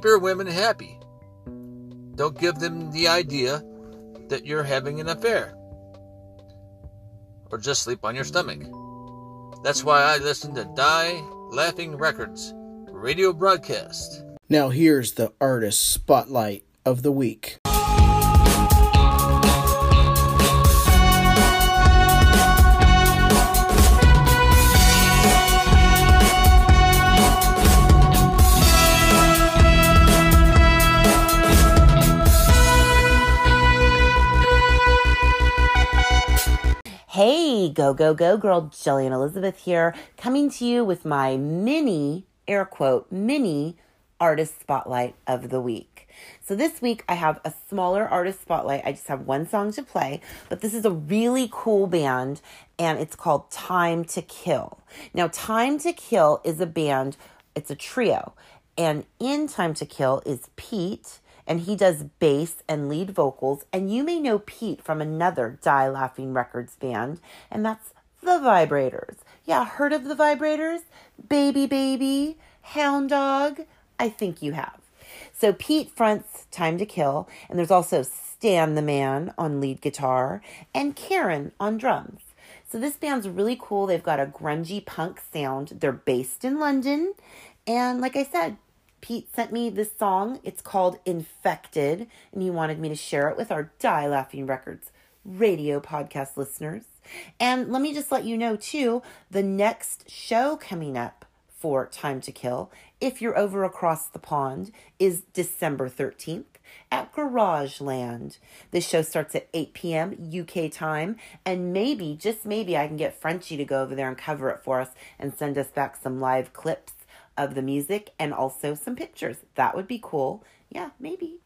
Keep your women happy. Don't give them the idea that you're having an affair. Or just sleep on your stomach. That's why I listen to Die Laughing Records radio broadcast. Now here's the artist spotlight of the week. Hey, go, go, go, girl, Jillian Elizabeth here, coming to you with my mini, air quote, mini artist spotlight of the week. So this week I have a smaller artist spotlight. I just have one song to play, but this is a really cool band and it's called Time to Kill. Now, Time to Kill is a band, it's a trio, and in Time to Kill is Pete and he does bass and lead vocals. And you may know Pete from another Die Laughing Records band, and that's The Vibrators. Yeah, heard of The Vibrators? Baby Baby, Hound Dog? I think you have. So Pete fronts Time to Kill, and there's also Stan the Man on lead guitar and Karen on drums. So this band's really cool. They've got a grungy punk sound. They're based in London, and like I said, Pete sent me this song. It's called Infected, and he wanted me to share it with our Die Laughing Records radio podcast listeners. And let me just let you know, too, the next show coming up for Time to Kill, if you're over across the pond, is December 13th at Garage Land. This show starts at 8 p.m. UK time, and maybe, just maybe, I can get Frenchie to go over there and cover it for us and send us back some live clips of the music and also some pictures. That would be cool. Yeah, maybe.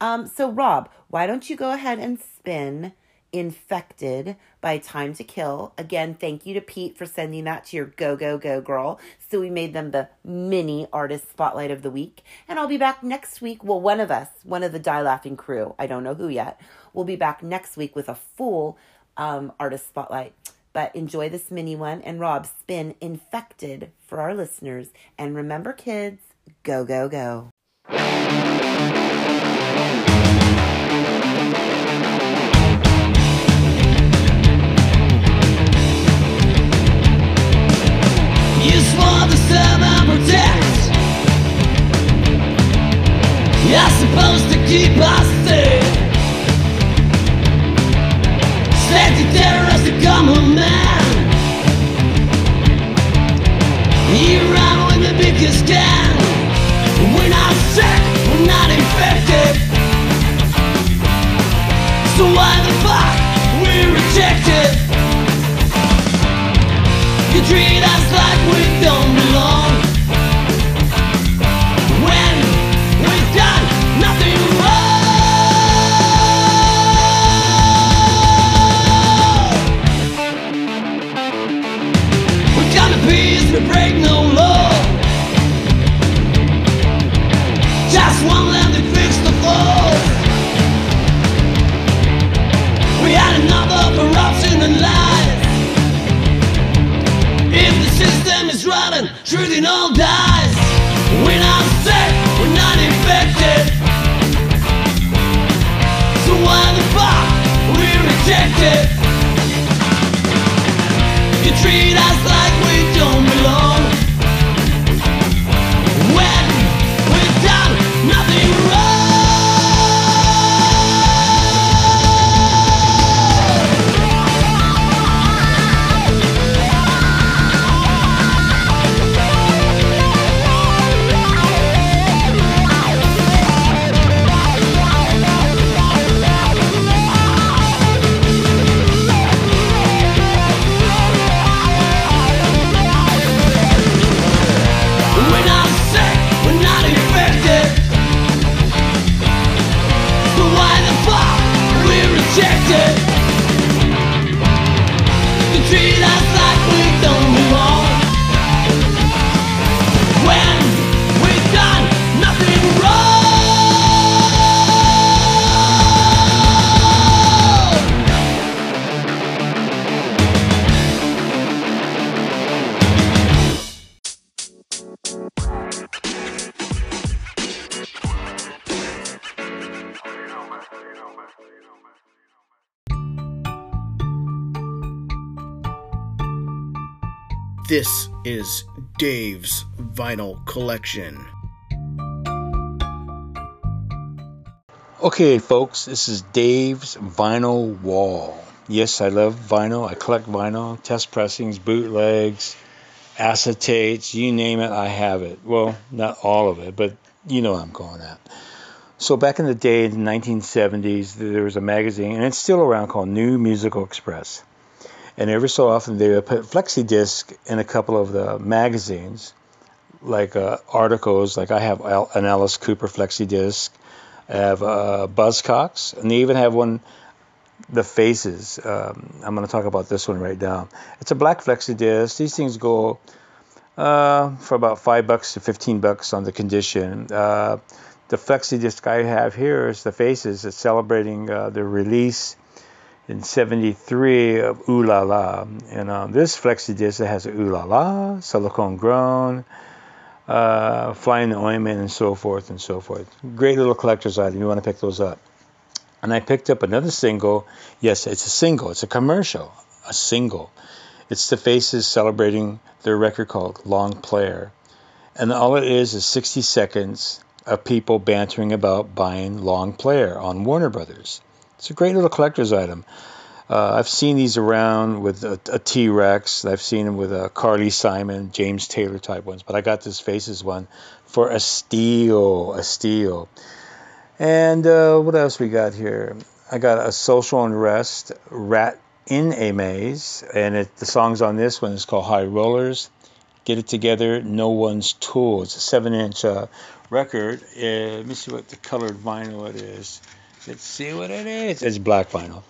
Um, so, Rob, why don't you go ahead and spin Infected by Time to Kill? Again, thank you to Pete for sending that to your Go Go Go Girl. So, we made them the mini artist spotlight of the week. And I'll be back next week. Well, one of us, one of the Die Laughing crew, I don't know who yet, will be back next week with a full um, artist spotlight. But enjoy this mini one. And Rob, spin infected for our listeners. And remember, kids, go, go, go. You swore to serve and protect. You're supposed to keep us safe. You treat us like we don't is Dave's Vinyl Collection. Okay, folks, this is Dave's Vinyl Wall. Yes, I love vinyl. I collect vinyl, test pressings, bootlegs, acetates, you name it, I have it. Well, not all of it, but you know what I'm going at. So back in the day, in the 1970s, there was a magazine, and it's still around, called New Musical Express. And every so often, they would put flexi disc in a couple of the magazines, like uh, articles. Like I have an Alice Cooper flexi disc. I have uh, Buzzcocks, and they even have one, the Faces. Um, I'm going to talk about this one right now. It's a black flexi disc. These things go uh, for about five bucks to fifteen bucks on the condition. Uh, the flexi disc I have here is the Faces. It's celebrating uh, the release in 73 of Ooh La La. And um, this flexi disc it has a Ooh La La, silicone grown, uh, Fly in the Ointment, and so forth and so forth. Great little collector's item. You want to pick those up. And I picked up another single. Yes, it's a single. It's a commercial. A single. It's the Faces celebrating their record called Long Player. And all it is is 60 seconds of people bantering about buying Long Player on Warner Brothers. It's a great little collector's item. Uh, I've seen these around with a, a T Rex. I've seen them with a Carly Simon, James Taylor type ones. But I got this Faces one for a steal, a steal. And uh, what else we got here? I got a Social Unrest, Rat in a Maze, and it, the songs on this one is called High Rollers. Get it together, no one's tool. It's a seven-inch uh, record. Uh, let me see what the colored vinyl it is. Let's see what it is. It's black vinyl.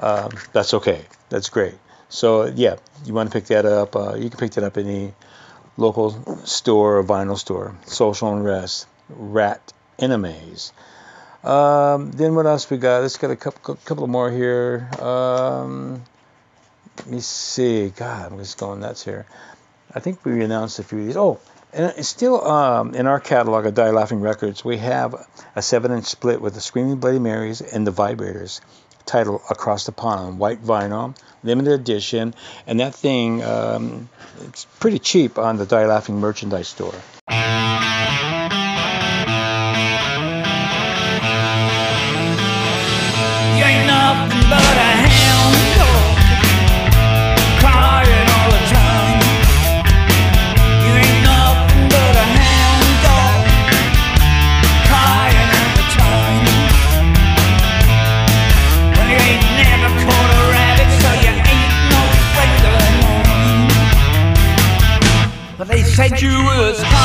Um, that's okay. That's great. So yeah, you want to pick that up? Uh, you can pick that up in any local store or vinyl store. Social Unrest, Rat in a Maze. Um, then what else we got? Let's get a couple couple more here. Um, let me see. God, I'm just going nuts here. I think we announced a few of these. Oh, and still um, in our catalog of Die Laughing Records, we have a 7 inch split with the Screaming Bloody Marys and the Vibrators titled Across the Pond on white vinyl, limited edition. And that thing, um, it's pretty cheap on the Die Laughing merchandise store. You was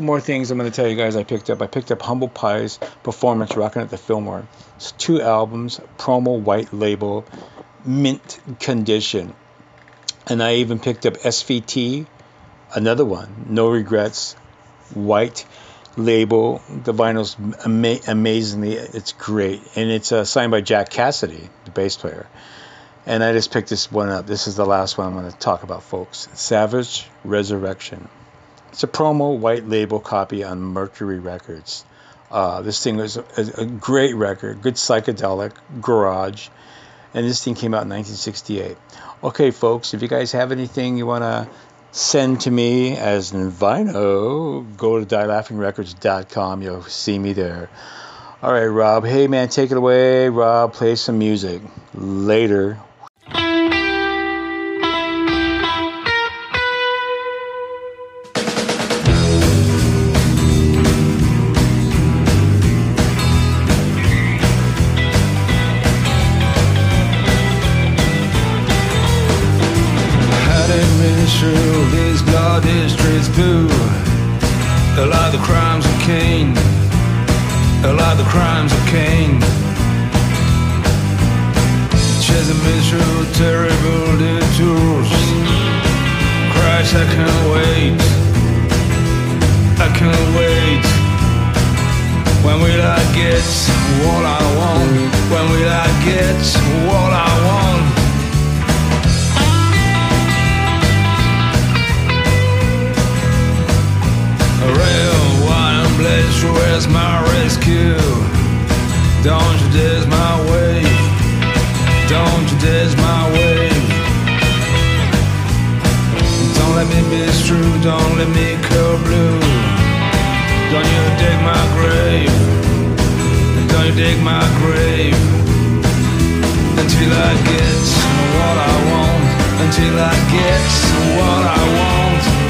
couple more things I'm going to tell you guys I picked up. I picked up Humble Pie's performance rocking at the Fillmore. It's two albums, promo white label, mint condition. And I even picked up SVT, another one, No Regrets, white label. The vinyl's ama- amazingly, it's great. And it's uh, signed by Jack Casady, the bass player. And I just picked this one up. This is the last one I'm going to talk about, folks. Savage Resurrection. It's a promo white label copy on Mercury Records. Uh, this thing was a, a great record, good psychedelic garage, and this thing came out in 1968. Okay, folks, if you guys have anything you want to send to me as an vinyl, go to dielaughingrecords.com. You'll see me there. All right, Rob. Hey, man, take it away. Rob, play some music. Later. Blaze, my rescue? Don't you diss my wave. Don't you diss my wave. Don't let me be true, don't let me go blue. Don't you dig my grave. Don't you dig my grave. Until I get what I want. until I get what I want.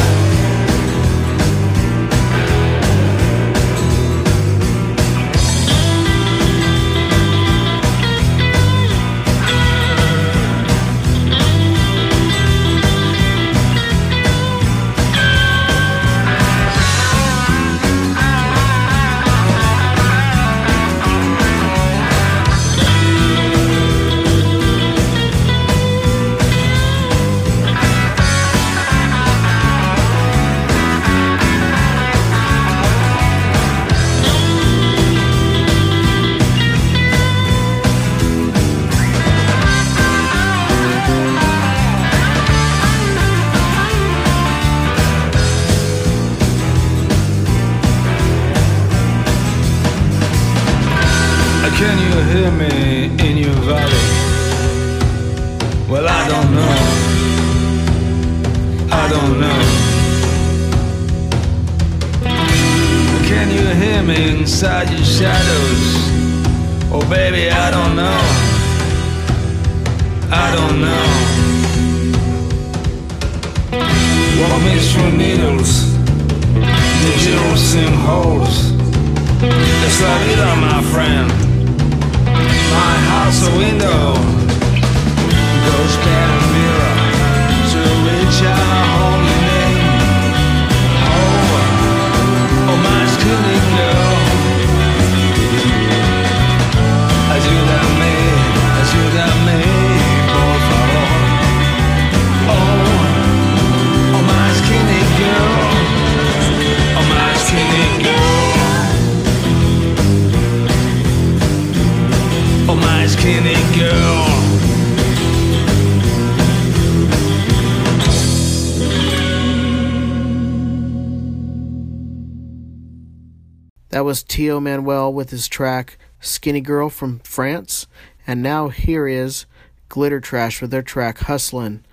with his track Skinny Girl from France. And now here is Glitter Trash with their track Hustlin'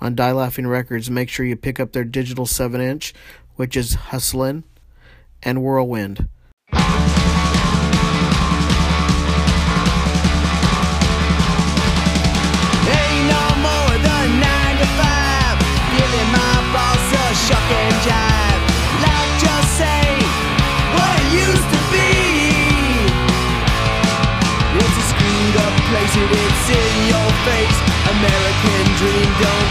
on Die Laughing Records. Make sure you pick up their digital 7 inch, which is Hustlin' and Whirlwind. Shock and jive. Like just say what it used to and it's in your face. American dream don't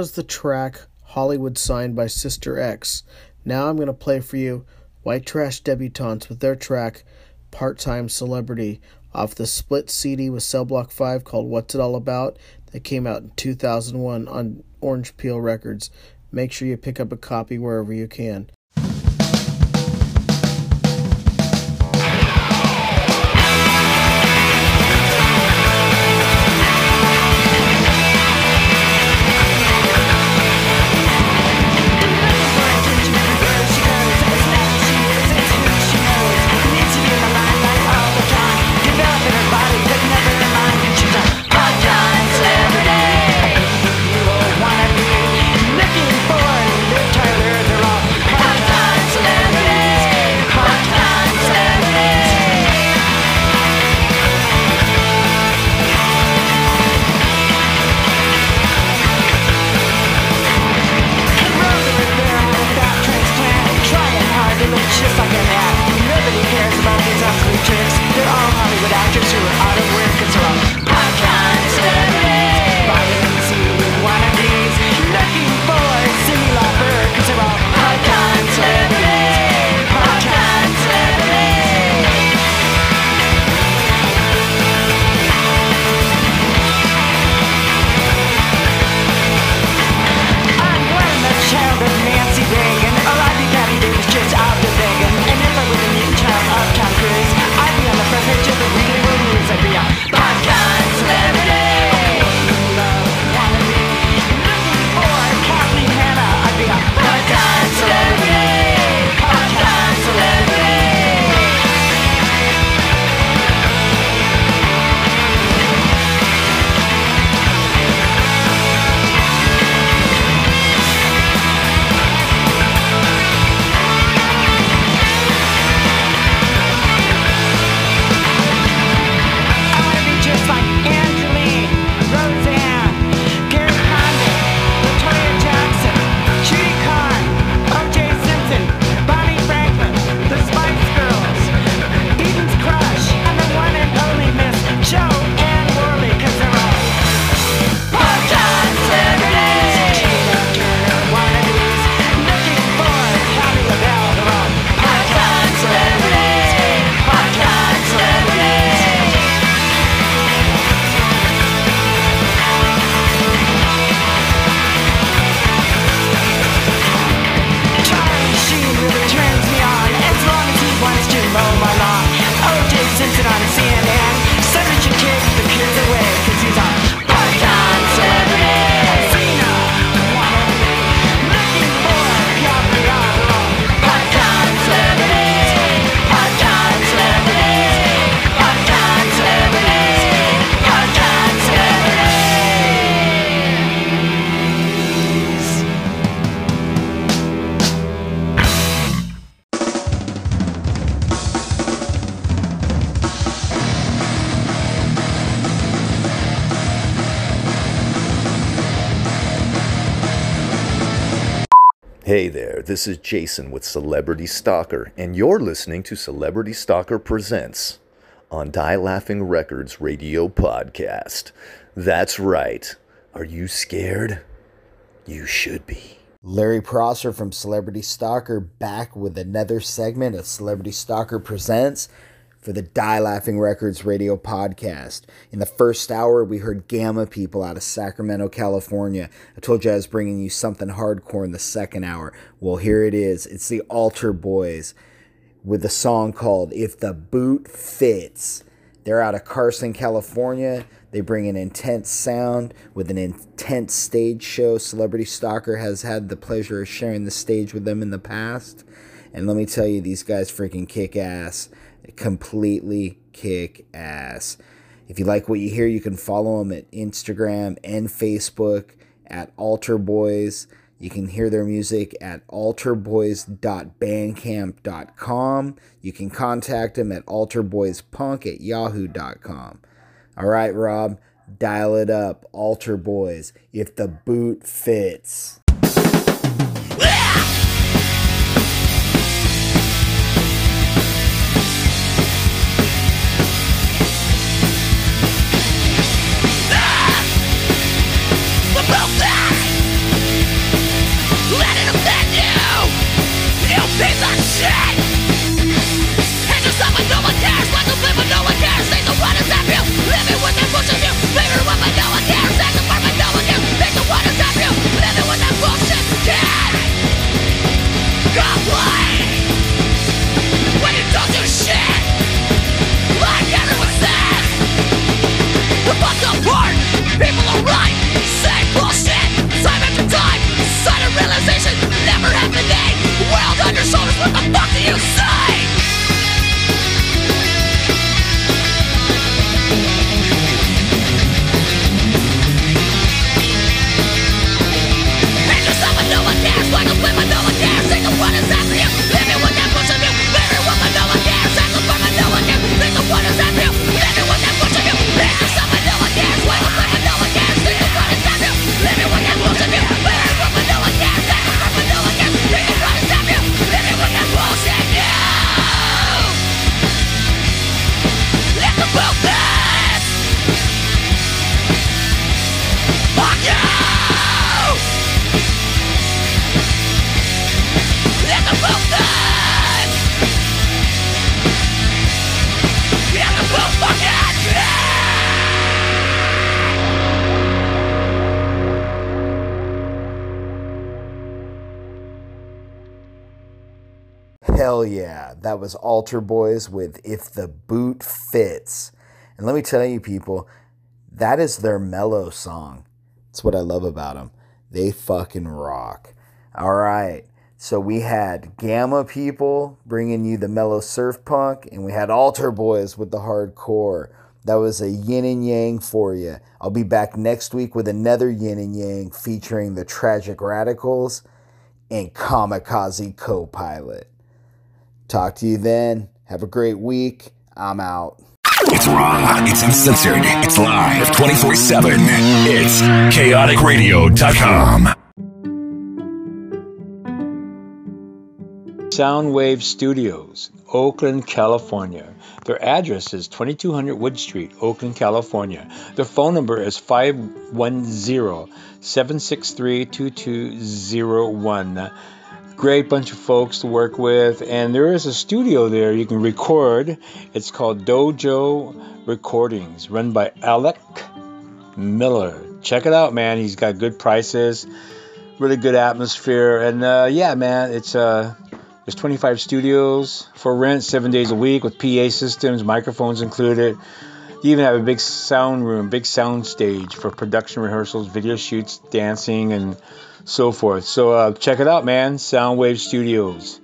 was the track Hollywood signed by Sister X. Now I'm going to play for you White Trash Debutantes with their track Part Time Celebrity off the split CD with Cell Block 5 called What's It All About that came out in 2001 on Orange Peel Records. Make sure you pick up a copy wherever you can. This is Jason with Celebrity Stalker, and you're listening to Celebrity Stalker Presents on Die Laughing Records Radio Podcast. That's right. Are you scared? You should be. Larry Prosser from Celebrity Stalker back with another segment of Celebrity Stalker Presents for the Die Laughing Records radio podcast. In the first hour, we heard Gamma People out of Sacramento, California. I told you I was bringing you something hardcore in the second hour. Well, here it is. It's the Altar Boys with a song called If the Boot Fits. They're out of Carson, California. They bring an intense sound with an intense stage show. Celebrity Stalker has had the pleasure of sharing the stage with them in the past. And let me tell you, these guys freaking kick ass. Completely kick ass. If you like what you hear, you can follow them at Instagram and Facebook at Altar Boys. You can hear their music at alterboys.bandcamp.com. You can contact them at alterboyspunk at yahoo.com. All right, Rob, dial it up. Altar Boys, if the boot fits. That was Altar Boys with If the Boot Fits. And let me tell you, people, that is their mellow song. That's what I love about them. They fucking rock. All right. So we had Gamma people bringing you the mellow surf punk, and we had Altar Boys with the hardcore. That was a yin and yang for you. I'll be back next week with another yin and yang featuring the Tragic Radicals and Kamikaze Co pilot. Talk to you then. Have a great week. I'm out. It's raw, it's uncensored, it's live 24 7. It's chaoticradio.com. Soundwave Studios, Oakland, California. Their address is 2200 Wood Street, Oakland, California. Their phone number is 510 763 2201. Great bunch of folks to work with, and there is a studio there you can record. It's called Dojo Recordings, run by Alec Miller. Check it out, man. He's got good prices, really good atmosphere, and uh, yeah, man, it's uh, there's 25 studios for rent, seven days a week with PA systems, microphones included. You even have a big sound room, big sound stage for production rehearsals, video shoots, dancing, and so forth. So uh, check it out, man. Soundwave Studios.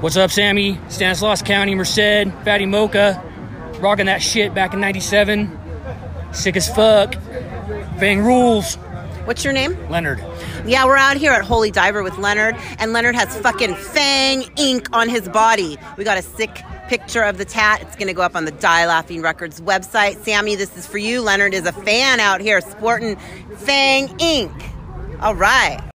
What's up, Sammy? Stanislaus County, Merced, Fatty Mocha, rocking that shit back in '97. Sick as fuck. Fang rules. What's your name? Leonard. Yeah, we're out here at Holy Diver with Leonard, and Leonard has fucking fang ink on his body. We got a sick picture of the tat. It's gonna go up on the Die Laughing Records website. Sammy, this is for you. Leonard is a fan out here sporting fang ink. All right.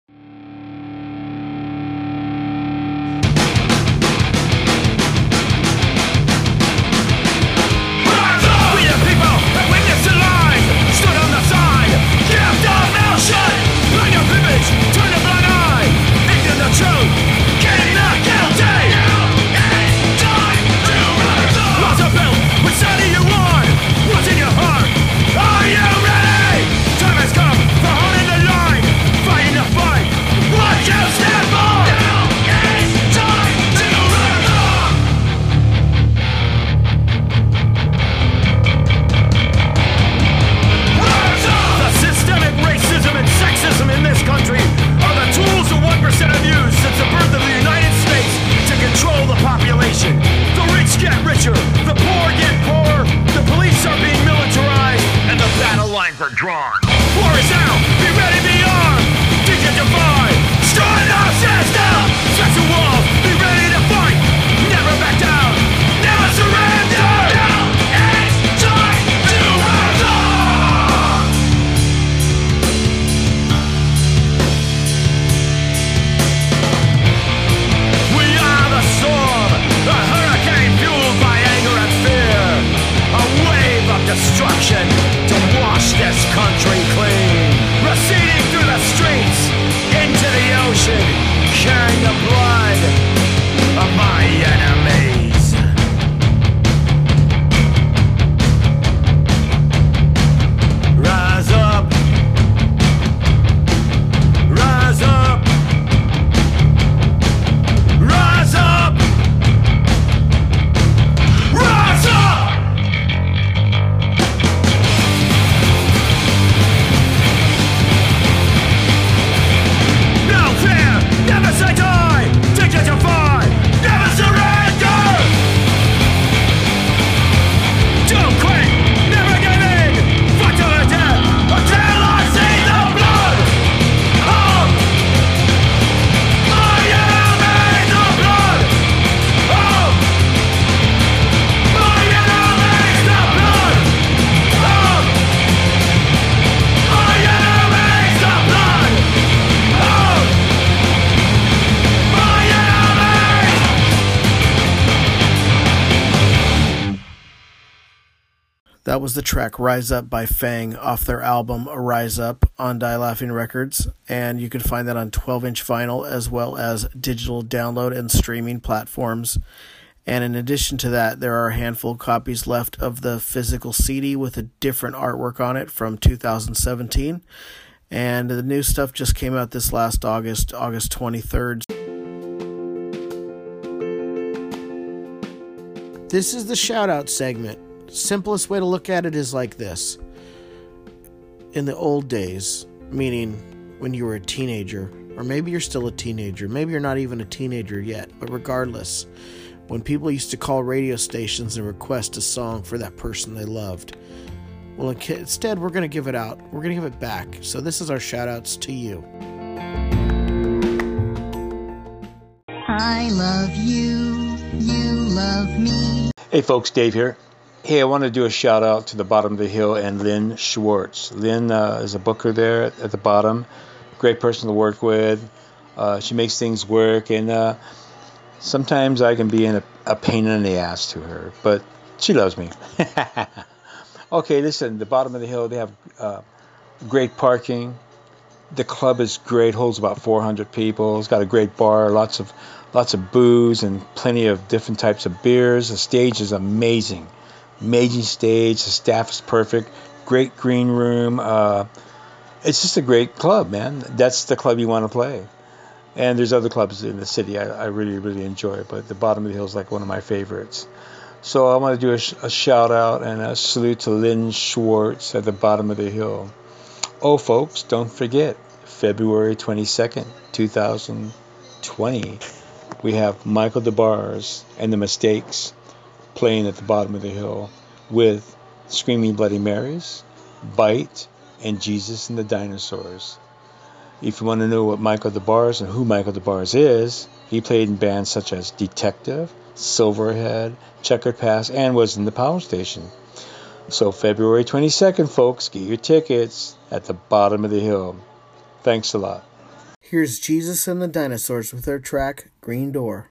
The track Rise Up by Fang off their album Rise Up on Die Laughing Records. And you can find that on 12 inch vinyl as well as digital download and streaming platforms. And in addition to that, there are a handful of copies left of the physical CD with a different artwork on it from 2017. And the new stuff just came out this last August, August 23rd. This is the shout out segment. Simplest way to look at it is like this. In the old days, meaning when you were a teenager, or maybe you're still a teenager, maybe you're not even a teenager yet, but regardless, when people used to call radio stations and request a song for that person they loved. Well, instead, we're going to give it out. We're going to give it back. So, this is our shout outs to you. I love you, you love me. Hey folks, Dave here. Hey, I want to do a shout out to the bottom of the hill and Lynn Schwartz. Lynn uh, is a booker there at, at, the bottom. Great person to work with. Uh, she makes things work, and uh, sometimes I can be in a, a, pain in the ass to her, but she loves me. okay, listen, the bottom of the hill, they have uh, great parking. The club is great, holds about 400 people. It's got a great bar, lots of lots of booze and plenty of different types of beers. The stage is amazing, amazing stage. The staff is perfect. Great green room. Uh, it's just a great club, man. That's the club you want to play. And there's other clubs in the city I, I really, really enjoy, but the bottom of the hill is like one of my favorites. So I want to do a, a shout out and a salute to Lynn Schwartz at the bottom of the hill. Oh, folks, don't forget February 22nd, 2020 we have Michael Des Barres and the Mistakes playing at the bottom of the hill with Screaming Bloody Marys, Bite, and Jesus and the Dinosaurs. If you want to know what Michael Des Barres and who Michael Des Barres is, he played in bands such as Detective, Silverhead, Checkered Past, and was in the Power Station. So February 22nd, folks, get your tickets at the bottom of the hill. Thanks a lot. Here's Jesus and the Dinosaurs with their track Green Door.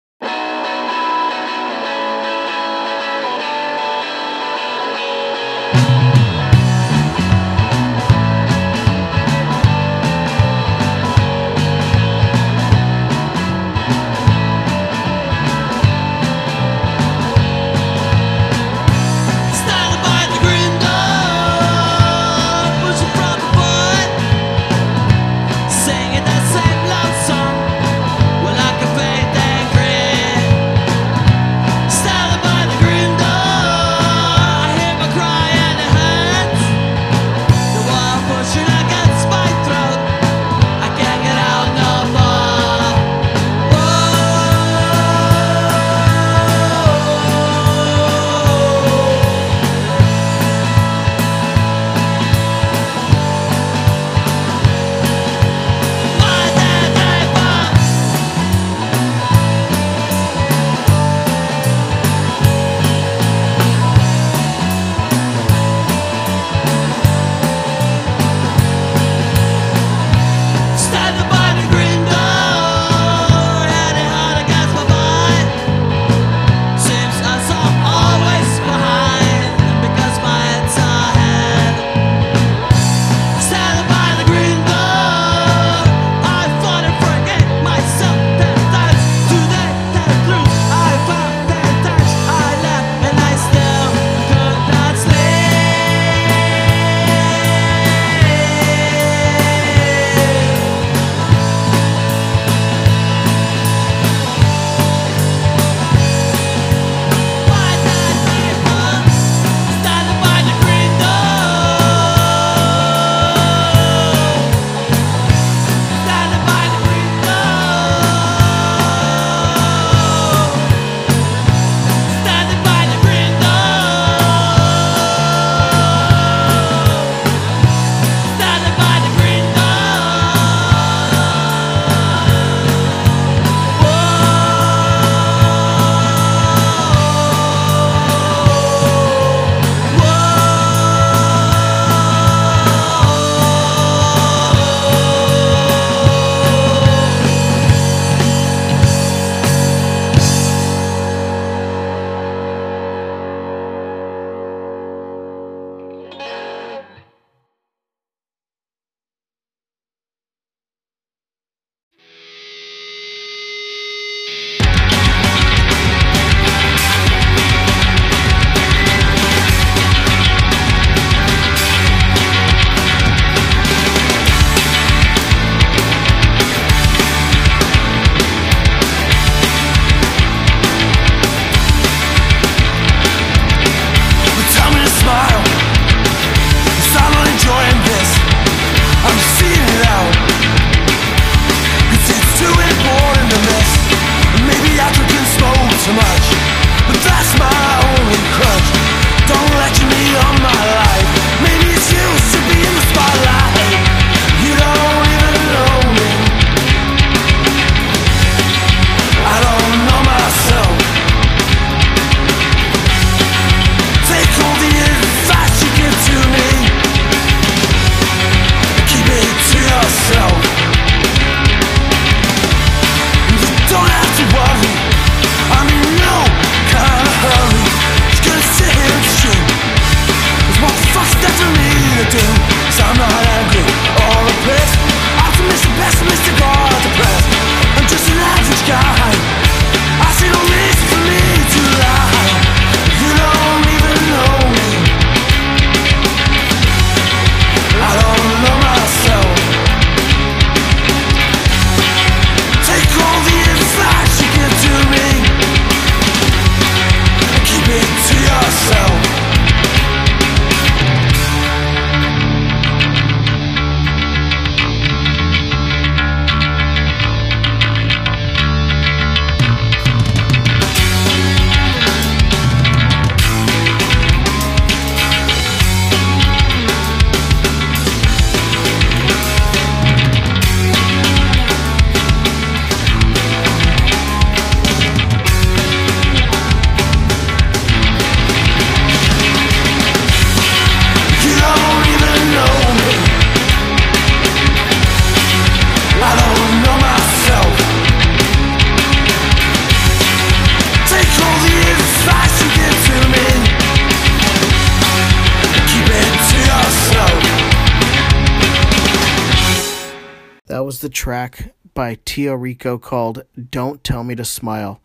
Rico called Don't Tell Me to Smile.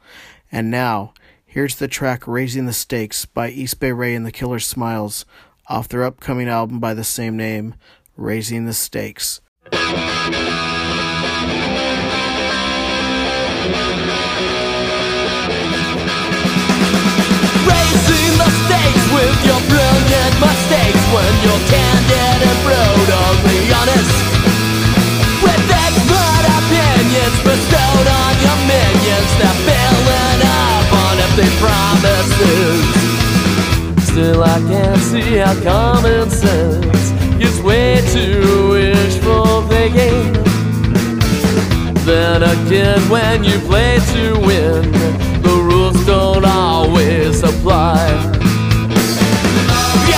And now, here's the track Raising the Stakes by East Bay Ray and the Killer Smiles off their upcoming album by the same name, Raising the Stakes. Raising the stakes with your brilliant mistakes when you're candid and brutally honest. Bestowed on your minions, they're filling up on empty promises. Still, I can't see how common sense is way too wishful thinking. Then again, when you play to win, the rules don't always apply.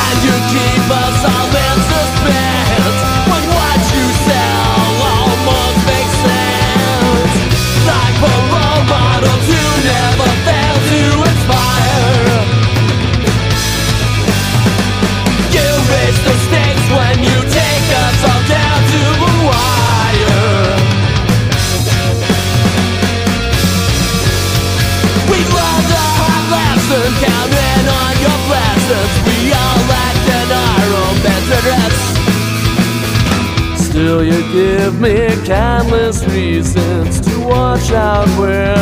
And you keep us all reasons to watch out where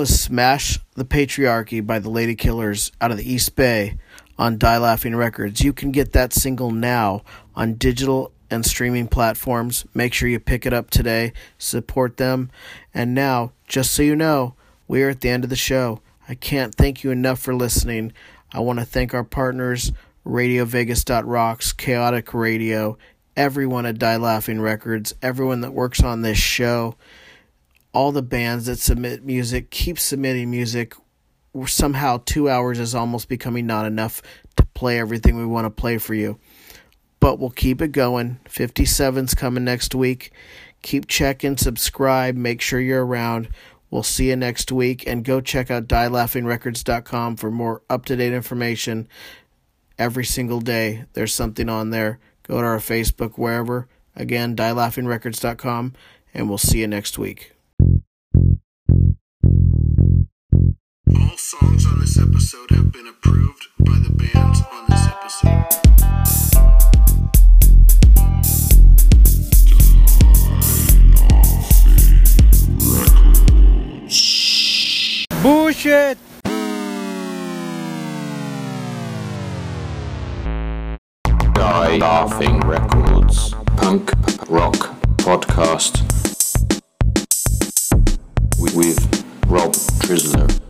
was Smash the Patriarchy by the Lady Killers out of the East Bay on Die Laughing Records. You can get that single now on digital and streaming platforms. Make sure you pick it up today, support them. And now, just so you know, we are at the end of the show. I can't thank you enough for listening. I want to thank our partners, Radio Vegas Rocks, Chaotic Radio, everyone at Die Laughing Records, everyone that works on this show, all the bands that submit music. Keep submitting music. Somehow, two hours is almost becoming not enough to play everything we want to play for you but we'll keep it going. 57's coming next week. Keep checking, subscribe, make sure you're around. We'll see you next week and go check out dielaughingrecords.com for more up-to-date information every single day. There's something on there. Go to our Facebook wherever. Again, dielaughingrecords.com and we'll see you next week. Songs on this episode have been approved by the bands on this episode. Bullshit! Die Laughing Records Punk Rock Podcast with Rob Trisler.